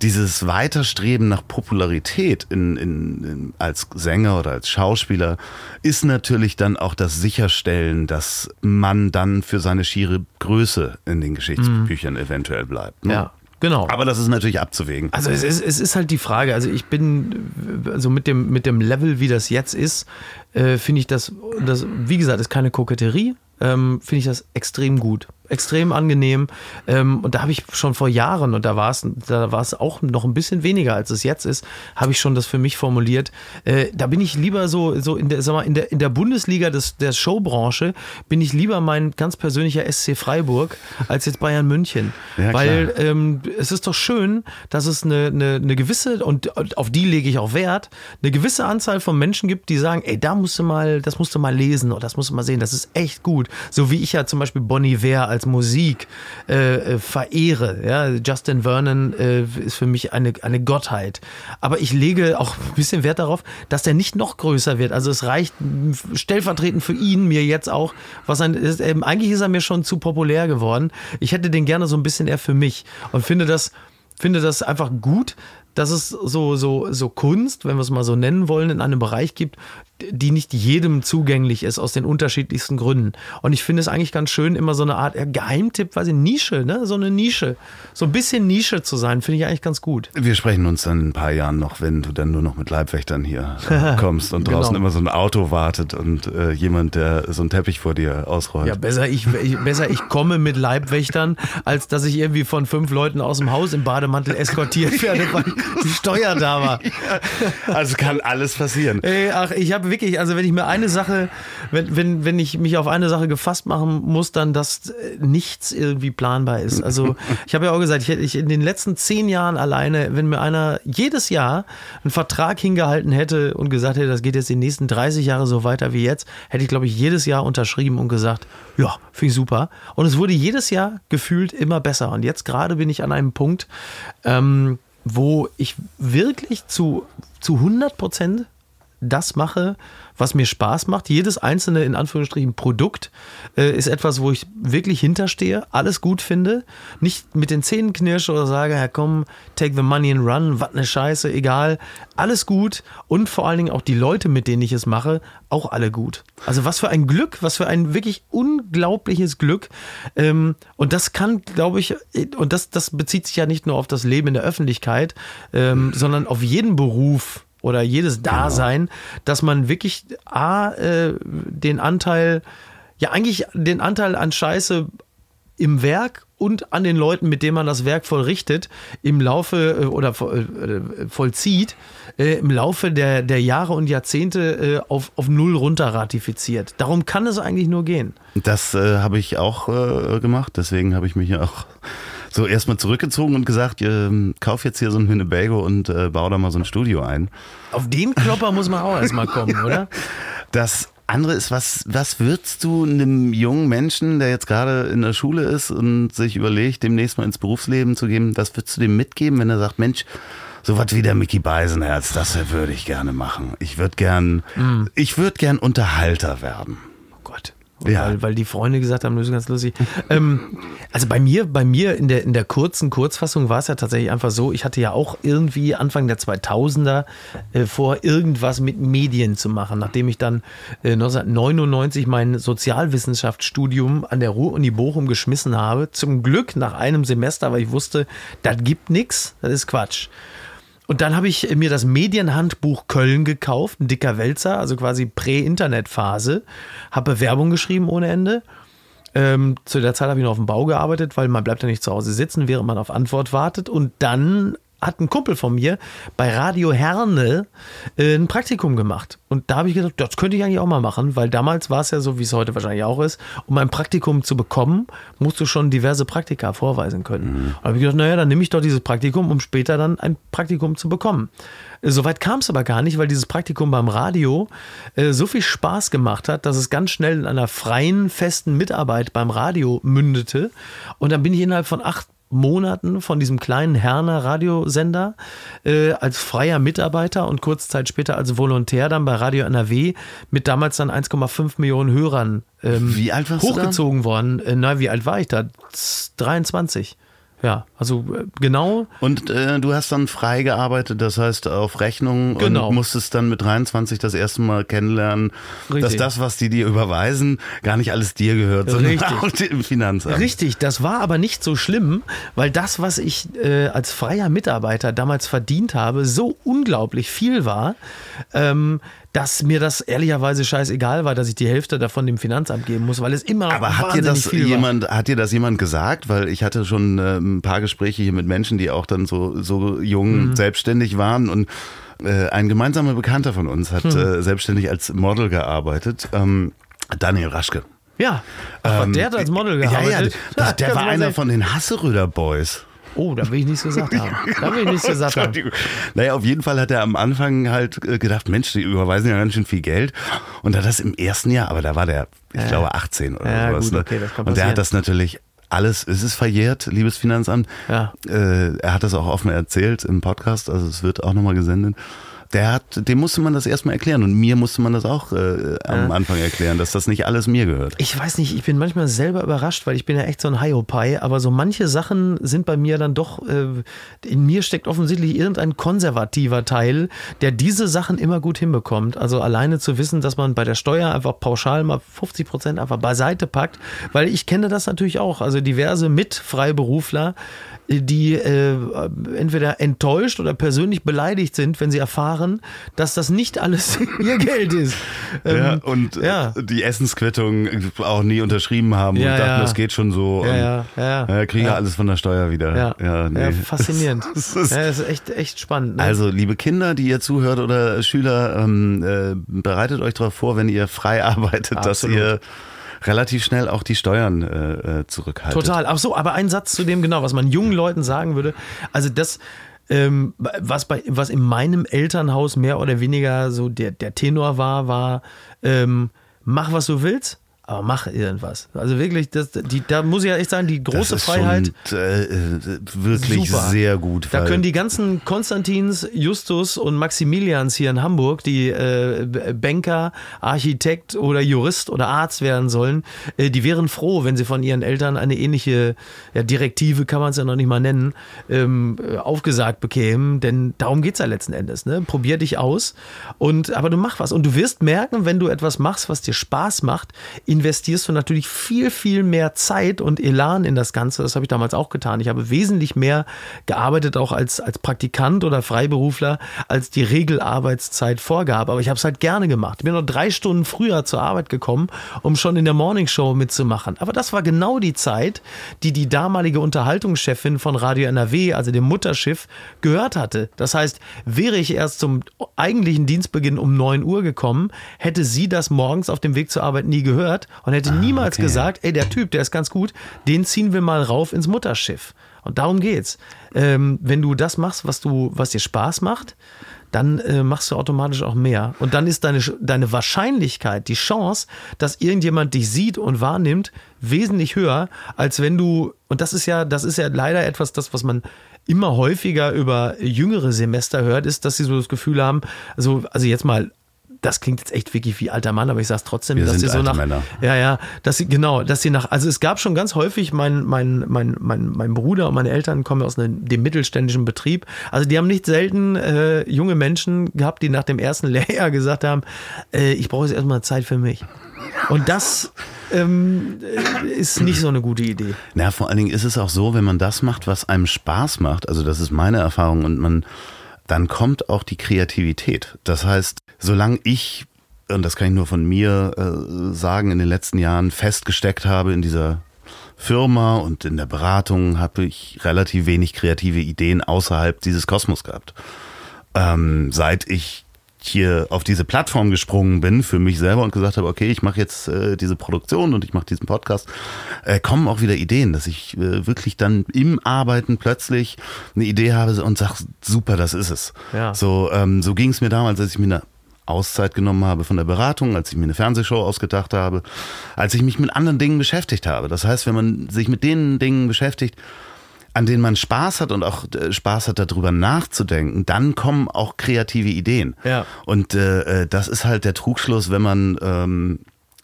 dieses Weiterstreben nach Popularität in, in, in, als Sänger oder als Schauspieler ist natürlich dann auch das Sicherstellen, dass man dann für seine schiere Größe in den Geschichtsbüchern eventuell bleibt. Ne? Ja, genau. Aber das ist natürlich abzuwägen. Also es ist, es ist halt die Frage, also ich bin, also mit dem, mit dem Level, wie das jetzt ist, äh, finde ich das, das, wie gesagt, ist keine Koketterie, ähm, finde ich das extrem gut. Extrem angenehm. Ähm, und da habe ich schon vor Jahren, und da war es da war es auch noch ein bisschen weniger, als es jetzt ist, habe ich schon das für mich formuliert. Äh, da bin ich lieber so, so in der, sag mal, in der, in der Bundesliga des, der Showbranche, bin ich lieber mein ganz persönlicher SC Freiburg als jetzt Bayern München. Ja, Weil ähm, es ist doch schön, dass es eine, eine, eine gewisse, und auf die lege ich auch Wert, eine gewisse Anzahl von Menschen gibt, die sagen, ey, da musst du mal, das musst du mal lesen oder das musst du mal sehen, das ist echt gut. So wie ich ja zum Beispiel Bonnie Ware als Musik äh, äh, verehre. Ja? Justin Vernon äh, ist für mich eine, eine Gottheit. Aber ich lege auch ein bisschen Wert darauf, dass der nicht noch größer wird. Also es reicht stellvertretend für ihn, mir jetzt auch, was ein, ist, äh, eigentlich ist er mir schon zu populär geworden. Ich hätte den gerne so ein bisschen eher für mich und finde das, finde das einfach gut, dass es so, so, so Kunst, wenn wir es mal so nennen wollen, in einem Bereich gibt, die nicht jedem zugänglich ist, aus den unterschiedlichsten Gründen. Und ich finde es eigentlich ganz schön, immer so eine Art Geheimtipp, quasi Nische, ne? so eine Nische. So ein bisschen Nische zu sein, finde ich eigentlich ganz gut. Wir sprechen uns dann in ein paar Jahren noch, wenn du dann nur noch mit Leibwächtern hier äh, kommst und draußen genau. immer so ein Auto wartet und äh, jemand, der so einen Teppich vor dir ausrollt. Ja, besser ich, ich, besser ich komme mit Leibwächtern, als dass ich irgendwie von fünf Leuten aus dem Haus im Bademantel eskortiert werde, weil die Steuer da war. Also kann alles passieren. Ey, ach, ich habe wirklich, also wenn ich mir eine Sache, wenn, wenn, wenn ich mich auf eine Sache gefasst machen muss, dann, dass äh, nichts irgendwie planbar ist. Also ich habe ja auch gesagt, ich hätte ich in den letzten zehn Jahren alleine, wenn mir einer jedes Jahr einen Vertrag hingehalten hätte und gesagt hätte, das geht jetzt die nächsten 30 Jahre so weiter wie jetzt, hätte ich, glaube ich, jedes Jahr unterschrieben und gesagt, ja, finde ich super. Und es wurde jedes Jahr gefühlt immer besser. Und jetzt gerade bin ich an einem Punkt, ähm, wo ich wirklich zu, zu 100 Prozent das mache, was mir Spaß macht. Jedes einzelne, in Anführungsstrichen, Produkt äh, ist etwas, wo ich wirklich hinterstehe, alles gut finde, nicht mit den Zähnen knirsche oder sage, ja komm, take the money and run, was ne Scheiße, egal, alles gut und vor allen Dingen auch die Leute, mit denen ich es mache, auch alle gut. Also was für ein Glück, was für ein wirklich unglaubliches Glück ähm, und das kann, glaube ich, und das, das bezieht sich ja nicht nur auf das Leben in der Öffentlichkeit, ähm, sondern auf jeden Beruf, oder jedes genau. Dasein, genau. dass man wirklich A, äh, den Anteil, ja eigentlich den Anteil an Scheiße im Werk und an den Leuten, mit denen man das Werk vollrichtet, im Laufe äh, oder äh, vollzieht, äh, im Laufe der, der Jahre und Jahrzehnte äh, auf, auf Null runter ratifiziert. Darum kann es eigentlich nur gehen. Das äh, habe ich auch äh, gemacht, deswegen habe ich mich ja auch so erstmal zurückgezogen und gesagt, äh, kauf jetzt hier so ein Winnebago und äh, bau da mal so ein Studio ein. Auf den Klopper muss man auch erstmal kommen, oder? Das andere ist, was, was würdest du einem jungen Menschen, der jetzt gerade in der Schule ist und sich überlegt, demnächst mal ins Berufsleben zu gehen, was würdest du dem mitgeben, wenn er sagt, Mensch, so was wie der Mickey Beisenherz, das würde ich gerne machen. Ich würde gern, mm. ich würde gern Unterhalter werden. Ja. weil, weil die Freunde gesagt haben, das ist ganz lustig. ähm, also bei mir, bei mir in der, in der kurzen Kurzfassung war es ja tatsächlich einfach so, ich hatte ja auch irgendwie Anfang der 2000er äh, vor, irgendwas mit Medien zu machen, nachdem ich dann äh, 1999 mein Sozialwissenschaftsstudium an der Ruhr-Uni Bochum geschmissen habe. Zum Glück nach einem Semester, weil ich wusste, das gibt nichts, das ist Quatsch. Und dann habe ich mir das Medienhandbuch Köln gekauft, ein dicker Wälzer, also quasi Prä-Internet-Phase. Habe Bewerbung geschrieben ohne Ende. Ähm, zu der Zeit habe ich noch auf dem Bau gearbeitet, weil man bleibt ja nicht zu Hause sitzen, während man auf Antwort wartet. Und dann hat ein Kumpel von mir bei Radio Herne äh, ein Praktikum gemacht. Und da habe ich gedacht, das könnte ich eigentlich auch mal machen, weil damals war es ja so, wie es heute wahrscheinlich auch ist, um ein Praktikum zu bekommen, musst du schon diverse Praktika vorweisen können. Mhm. Und da habe ich gedacht, naja, dann nehme ich doch dieses Praktikum, um später dann ein Praktikum zu bekommen. Soweit kam es aber gar nicht, weil dieses Praktikum beim Radio äh, so viel Spaß gemacht hat, dass es ganz schnell in einer freien, festen Mitarbeit beim Radio mündete. Und dann bin ich innerhalb von acht Monaten von diesem kleinen Herner Radiosender äh, als freier Mitarbeiter und kurze Zeit später als Volontär dann bei Radio NRW mit damals dann 1,5 Millionen Hörern ähm, hochgezogen worden. Äh, na, wie alt war ich da? 23. Ja, also äh, genau. Und äh, du hast dann frei gearbeitet, das heißt auf Rechnung genau. und musstest dann mit 23 das erste Mal kennenlernen, Richtig. dass das, was die dir überweisen, gar nicht alles dir gehört, sondern Richtig. auch dem Finanzamt. Richtig, das war aber nicht so schlimm, weil das, was ich äh, als freier Mitarbeiter damals verdient habe, so unglaublich viel war, ähm, dass mir das ehrlicherweise scheißegal war, dass ich die Hälfte davon dem Finanzamt geben muss, weil es immer Aber hat dir das viel jemand, war. hat dir das jemand gesagt? Weil ich hatte schon äh, ein paar Gespräche hier mit Menschen, die auch dann so, so jung mhm. selbstständig waren und äh, ein gemeinsamer Bekannter von uns hat äh, selbstständig als Model gearbeitet. Ähm, Daniel Raschke. Ja, Ach, ähm, der hat als Model gearbeitet. Ja, ja, der, der war einer von den Hasseröder Boys. Oh, da will ich nichts gesagt haben. Da will ich nichts gesagt haben. Naja, auf jeden Fall hat er am Anfang halt äh, gedacht, Mensch, die überweisen ja ganz schön viel Geld. Und hat das im ersten Jahr, aber da war der, ich ja. glaube, 18 oder ja, sowas. Gut, ne? okay, das kann Und der hat das natürlich alles, es ist verjährt, liebes Finanzamt. Ja. Äh, er hat das auch offen erzählt im Podcast, also es wird auch nochmal gesendet der hat, dem musste man das erstmal erklären und mir musste man das auch äh, am ja. Anfang erklären, dass das nicht alles mir gehört. Ich weiß nicht, ich bin manchmal selber überrascht, weil ich bin ja echt so ein Hiopai, aber so manche Sachen sind bei mir dann doch, äh, in mir steckt offensichtlich irgendein konservativer Teil, der diese Sachen immer gut hinbekommt. Also alleine zu wissen, dass man bei der Steuer einfach pauschal mal 50 Prozent einfach beiseite packt, weil ich kenne das natürlich auch, also diverse Mitfreiberufler, die äh, entweder enttäuscht oder persönlich beleidigt sind, wenn sie erfahren, dass das nicht alles ihr Geld ist. Ähm, ja, und äh, ja. die Essensquittung auch nie unterschrieben haben ja, und dachten, das geht schon so. Ja, ja, ja. kriegen ja alles von der Steuer wieder. Ja, ja, nee. faszinierend. das, ist, ja, das ist echt, echt spannend. Ne? Also, liebe Kinder, die ihr zuhört oder Schüler, ähm, äh, bereitet euch darauf vor, wenn ihr frei arbeitet, Absolut. dass ihr relativ schnell auch die Steuern äh, äh, zurückhalten. Total. Ach so, aber ein Satz zu dem genau, was man jungen Leuten sagen würde. Also das, ähm, was, bei, was in meinem Elternhaus mehr oder weniger so der, der Tenor war, war, ähm, mach was du willst, aber mach irgendwas. Also wirklich, das, die, da muss ich ja echt sagen, die große Freiheit. Schon, äh, wirklich super. sehr gut. Da können die ganzen Konstantins, Justus und Maximilians hier in Hamburg, die äh, Banker, Architekt oder Jurist oder Arzt werden sollen, äh, die wären froh, wenn sie von ihren Eltern eine ähnliche ja, Direktive, kann man es ja noch nicht mal nennen, ähm, aufgesagt bekämen. Denn darum geht es ja letzten Endes. Ne? Probier dich aus. Und, aber du mach was. Und du wirst merken, wenn du etwas machst, was dir Spaß macht, investierst du natürlich viel, viel mehr Zeit und Elan in das Ganze. Das habe ich damals auch getan. Ich habe wesentlich mehr gearbeitet, auch als, als Praktikant oder Freiberufler, als die Regelarbeitszeit vorgab. Aber ich habe es halt gerne gemacht. Ich bin noch drei Stunden früher zur Arbeit gekommen, um schon in der Morningshow mitzumachen. Aber das war genau die Zeit, die die damalige Unterhaltungschefin von Radio NRW, also dem Mutterschiff, gehört hatte. Das heißt, wäre ich erst zum eigentlichen Dienstbeginn um 9 Uhr gekommen, hätte sie das morgens auf dem Weg zur Arbeit nie gehört und hätte ah, niemals okay. gesagt, ey, der Typ, der ist ganz gut, den ziehen wir mal rauf ins Mutterschiff. Und darum geht's. Ähm, wenn du das machst, was du, was dir Spaß macht, dann äh, machst du automatisch auch mehr. Und dann ist deine, deine Wahrscheinlichkeit, die Chance, dass irgendjemand dich sieht und wahrnimmt, wesentlich höher, als wenn du, und das ist ja, das ist ja leider etwas, das, was man immer häufiger über jüngere Semester hört, ist, dass sie so das Gefühl haben, also, also jetzt mal das klingt jetzt echt wirklich wie alter Mann, aber ich sag's trotzdem, Wir dass sie so nach. Männer. Ja, ja, dass sie, genau, dass sie nach, also es gab schon ganz häufig, mein, mein, mein, mein, mein Bruder und meine Eltern kommen aus einem, dem mittelständischen Betrieb. Also die haben nicht selten äh, junge Menschen gehabt, die nach dem ersten Lehrjahr gesagt haben, äh, ich brauche jetzt erstmal Zeit für mich. Und das ähm, ist nicht so eine gute Idee. Na, vor allen Dingen ist es auch so, wenn man das macht, was einem Spaß macht, also das ist meine Erfahrung und man dann kommt auch die Kreativität. Das heißt, solange ich, und das kann ich nur von mir äh, sagen, in den letzten Jahren festgesteckt habe in dieser Firma und in der Beratung, habe ich relativ wenig kreative Ideen außerhalb dieses Kosmos gehabt. Ähm, seit ich hier auf diese Plattform gesprungen bin für mich selber und gesagt habe, okay, ich mache jetzt äh, diese Produktion und ich mache diesen Podcast, äh, kommen auch wieder Ideen, dass ich äh, wirklich dann im Arbeiten plötzlich eine Idee habe und sage, super, das ist es. Ja. So, ähm, so ging es mir damals, als ich mir eine Auszeit genommen habe von der Beratung, als ich mir eine Fernsehshow ausgedacht habe, als ich mich mit anderen Dingen beschäftigt habe. Das heißt, wenn man sich mit den Dingen beschäftigt, an denen man Spaß hat und auch äh, Spaß hat, darüber nachzudenken, dann kommen auch kreative Ideen. Ja. Und äh, äh, das ist halt der Trugschluss, wenn man ähm,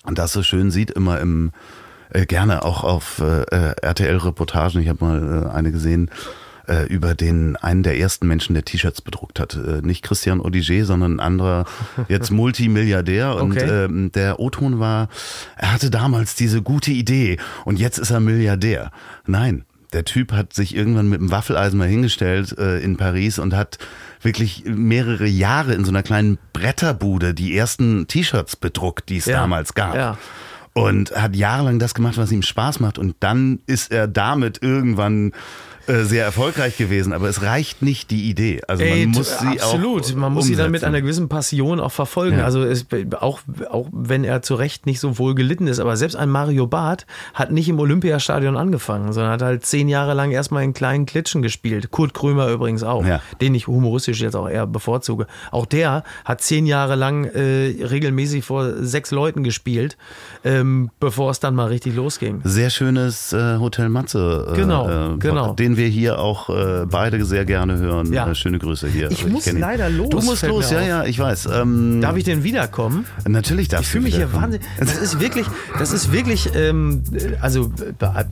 das so schön sieht, immer im äh, gerne auch auf äh, RTL-Reportagen. Ich habe mal äh, eine gesehen äh, über den einen der ersten Menschen, der T-Shirts bedruckt hat. Nicht Christian Odiger, sondern ein anderer, jetzt Multimilliardär. Und okay. ähm, der O-Ton war, er hatte damals diese gute Idee und jetzt ist er Milliardär. Nein, der Typ hat sich irgendwann mit dem Waffeleisen mal hingestellt äh, in Paris und hat wirklich mehrere Jahre in so einer kleinen Bretterbude die ersten T-Shirts bedruckt, die es Ja. damals gab. Ja. Und hat jahrelang das gemacht, was ihm Spaß macht. Und dann ist er damit irgendwann äh, sehr erfolgreich gewesen. Aber es reicht nicht die Idee. Also Ey, man muss t- sie absolut. auch Man muss sie dann mit einer gewissen Passion auch verfolgen. Ja. Also es, auch, auch wenn er zu Recht nicht so wohl gelitten ist, aber selbst ein Mario Barth hat nicht im Olympiastadion angefangen, sondern hat halt zehn Jahre lang erstmal in kleinen Klitschen gespielt. Kurt Krömer übrigens auch, Ja. den ich humoristisch jetzt auch eher bevorzuge. Auch der hat zehn Jahre lang äh, regelmäßig vor sechs Leuten gespielt, ähm, bevor es dann mal richtig losging. Sehr schönes äh, Hotel Matze. Äh, Genau, äh, genau. Den wir hier auch äh, beide sehr gerne hören. Ja. Äh, schöne Grüße hier. Ich muss kenn ihn. leider los, Du musst los, ja, ja, ich weiß. Ähm, Darf ich denn wiederkommen? Natürlich darfst Ich fühle du mich hier wahnsinnig. Das ist wirklich, das ist wirklich, ähm, also,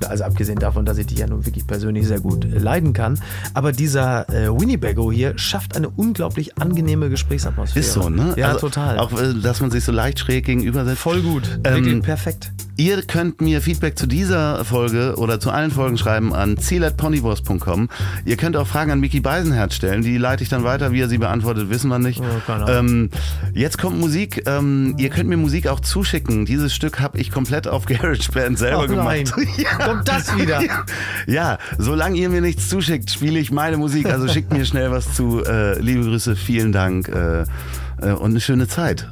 also abgesehen davon, dass ich dich ja nun wirklich persönlich sehr gut äh, leiden kann, aber dieser äh, Winnebago hier schafft eine unglaublich angenehme Gesprächsatmosphäre. Ist so, ne? Ja, Also total. Auch, äh, dass man sich so leicht schräg gegenübersetzt. Voll gut. Ähm, wirklich perfekt. Ihr könnt mir Feedback zu dieser Folge oder zu allen Folgen schreiben an ziel.ponywurst.com. Ihr könnt auch Fragen an Mickey Beisenherz stellen. Die leite ich dann weiter. Wie er sie beantwortet, wissen wir nicht. Ahnung. ähm, jetzt kommt Musik. Ähm, ihr könnt mir Musik auch zuschicken. Dieses Stück habe ich komplett auf GarageBand selber Oh gemacht. Ja. Kommt das wieder? Ja, solange ihr mir nichts zuschickt, spiele ich meine Musik. Also schickt mir schnell was zu. Äh, liebe Grüße, vielen Dank äh, äh, und eine schöne Zeit.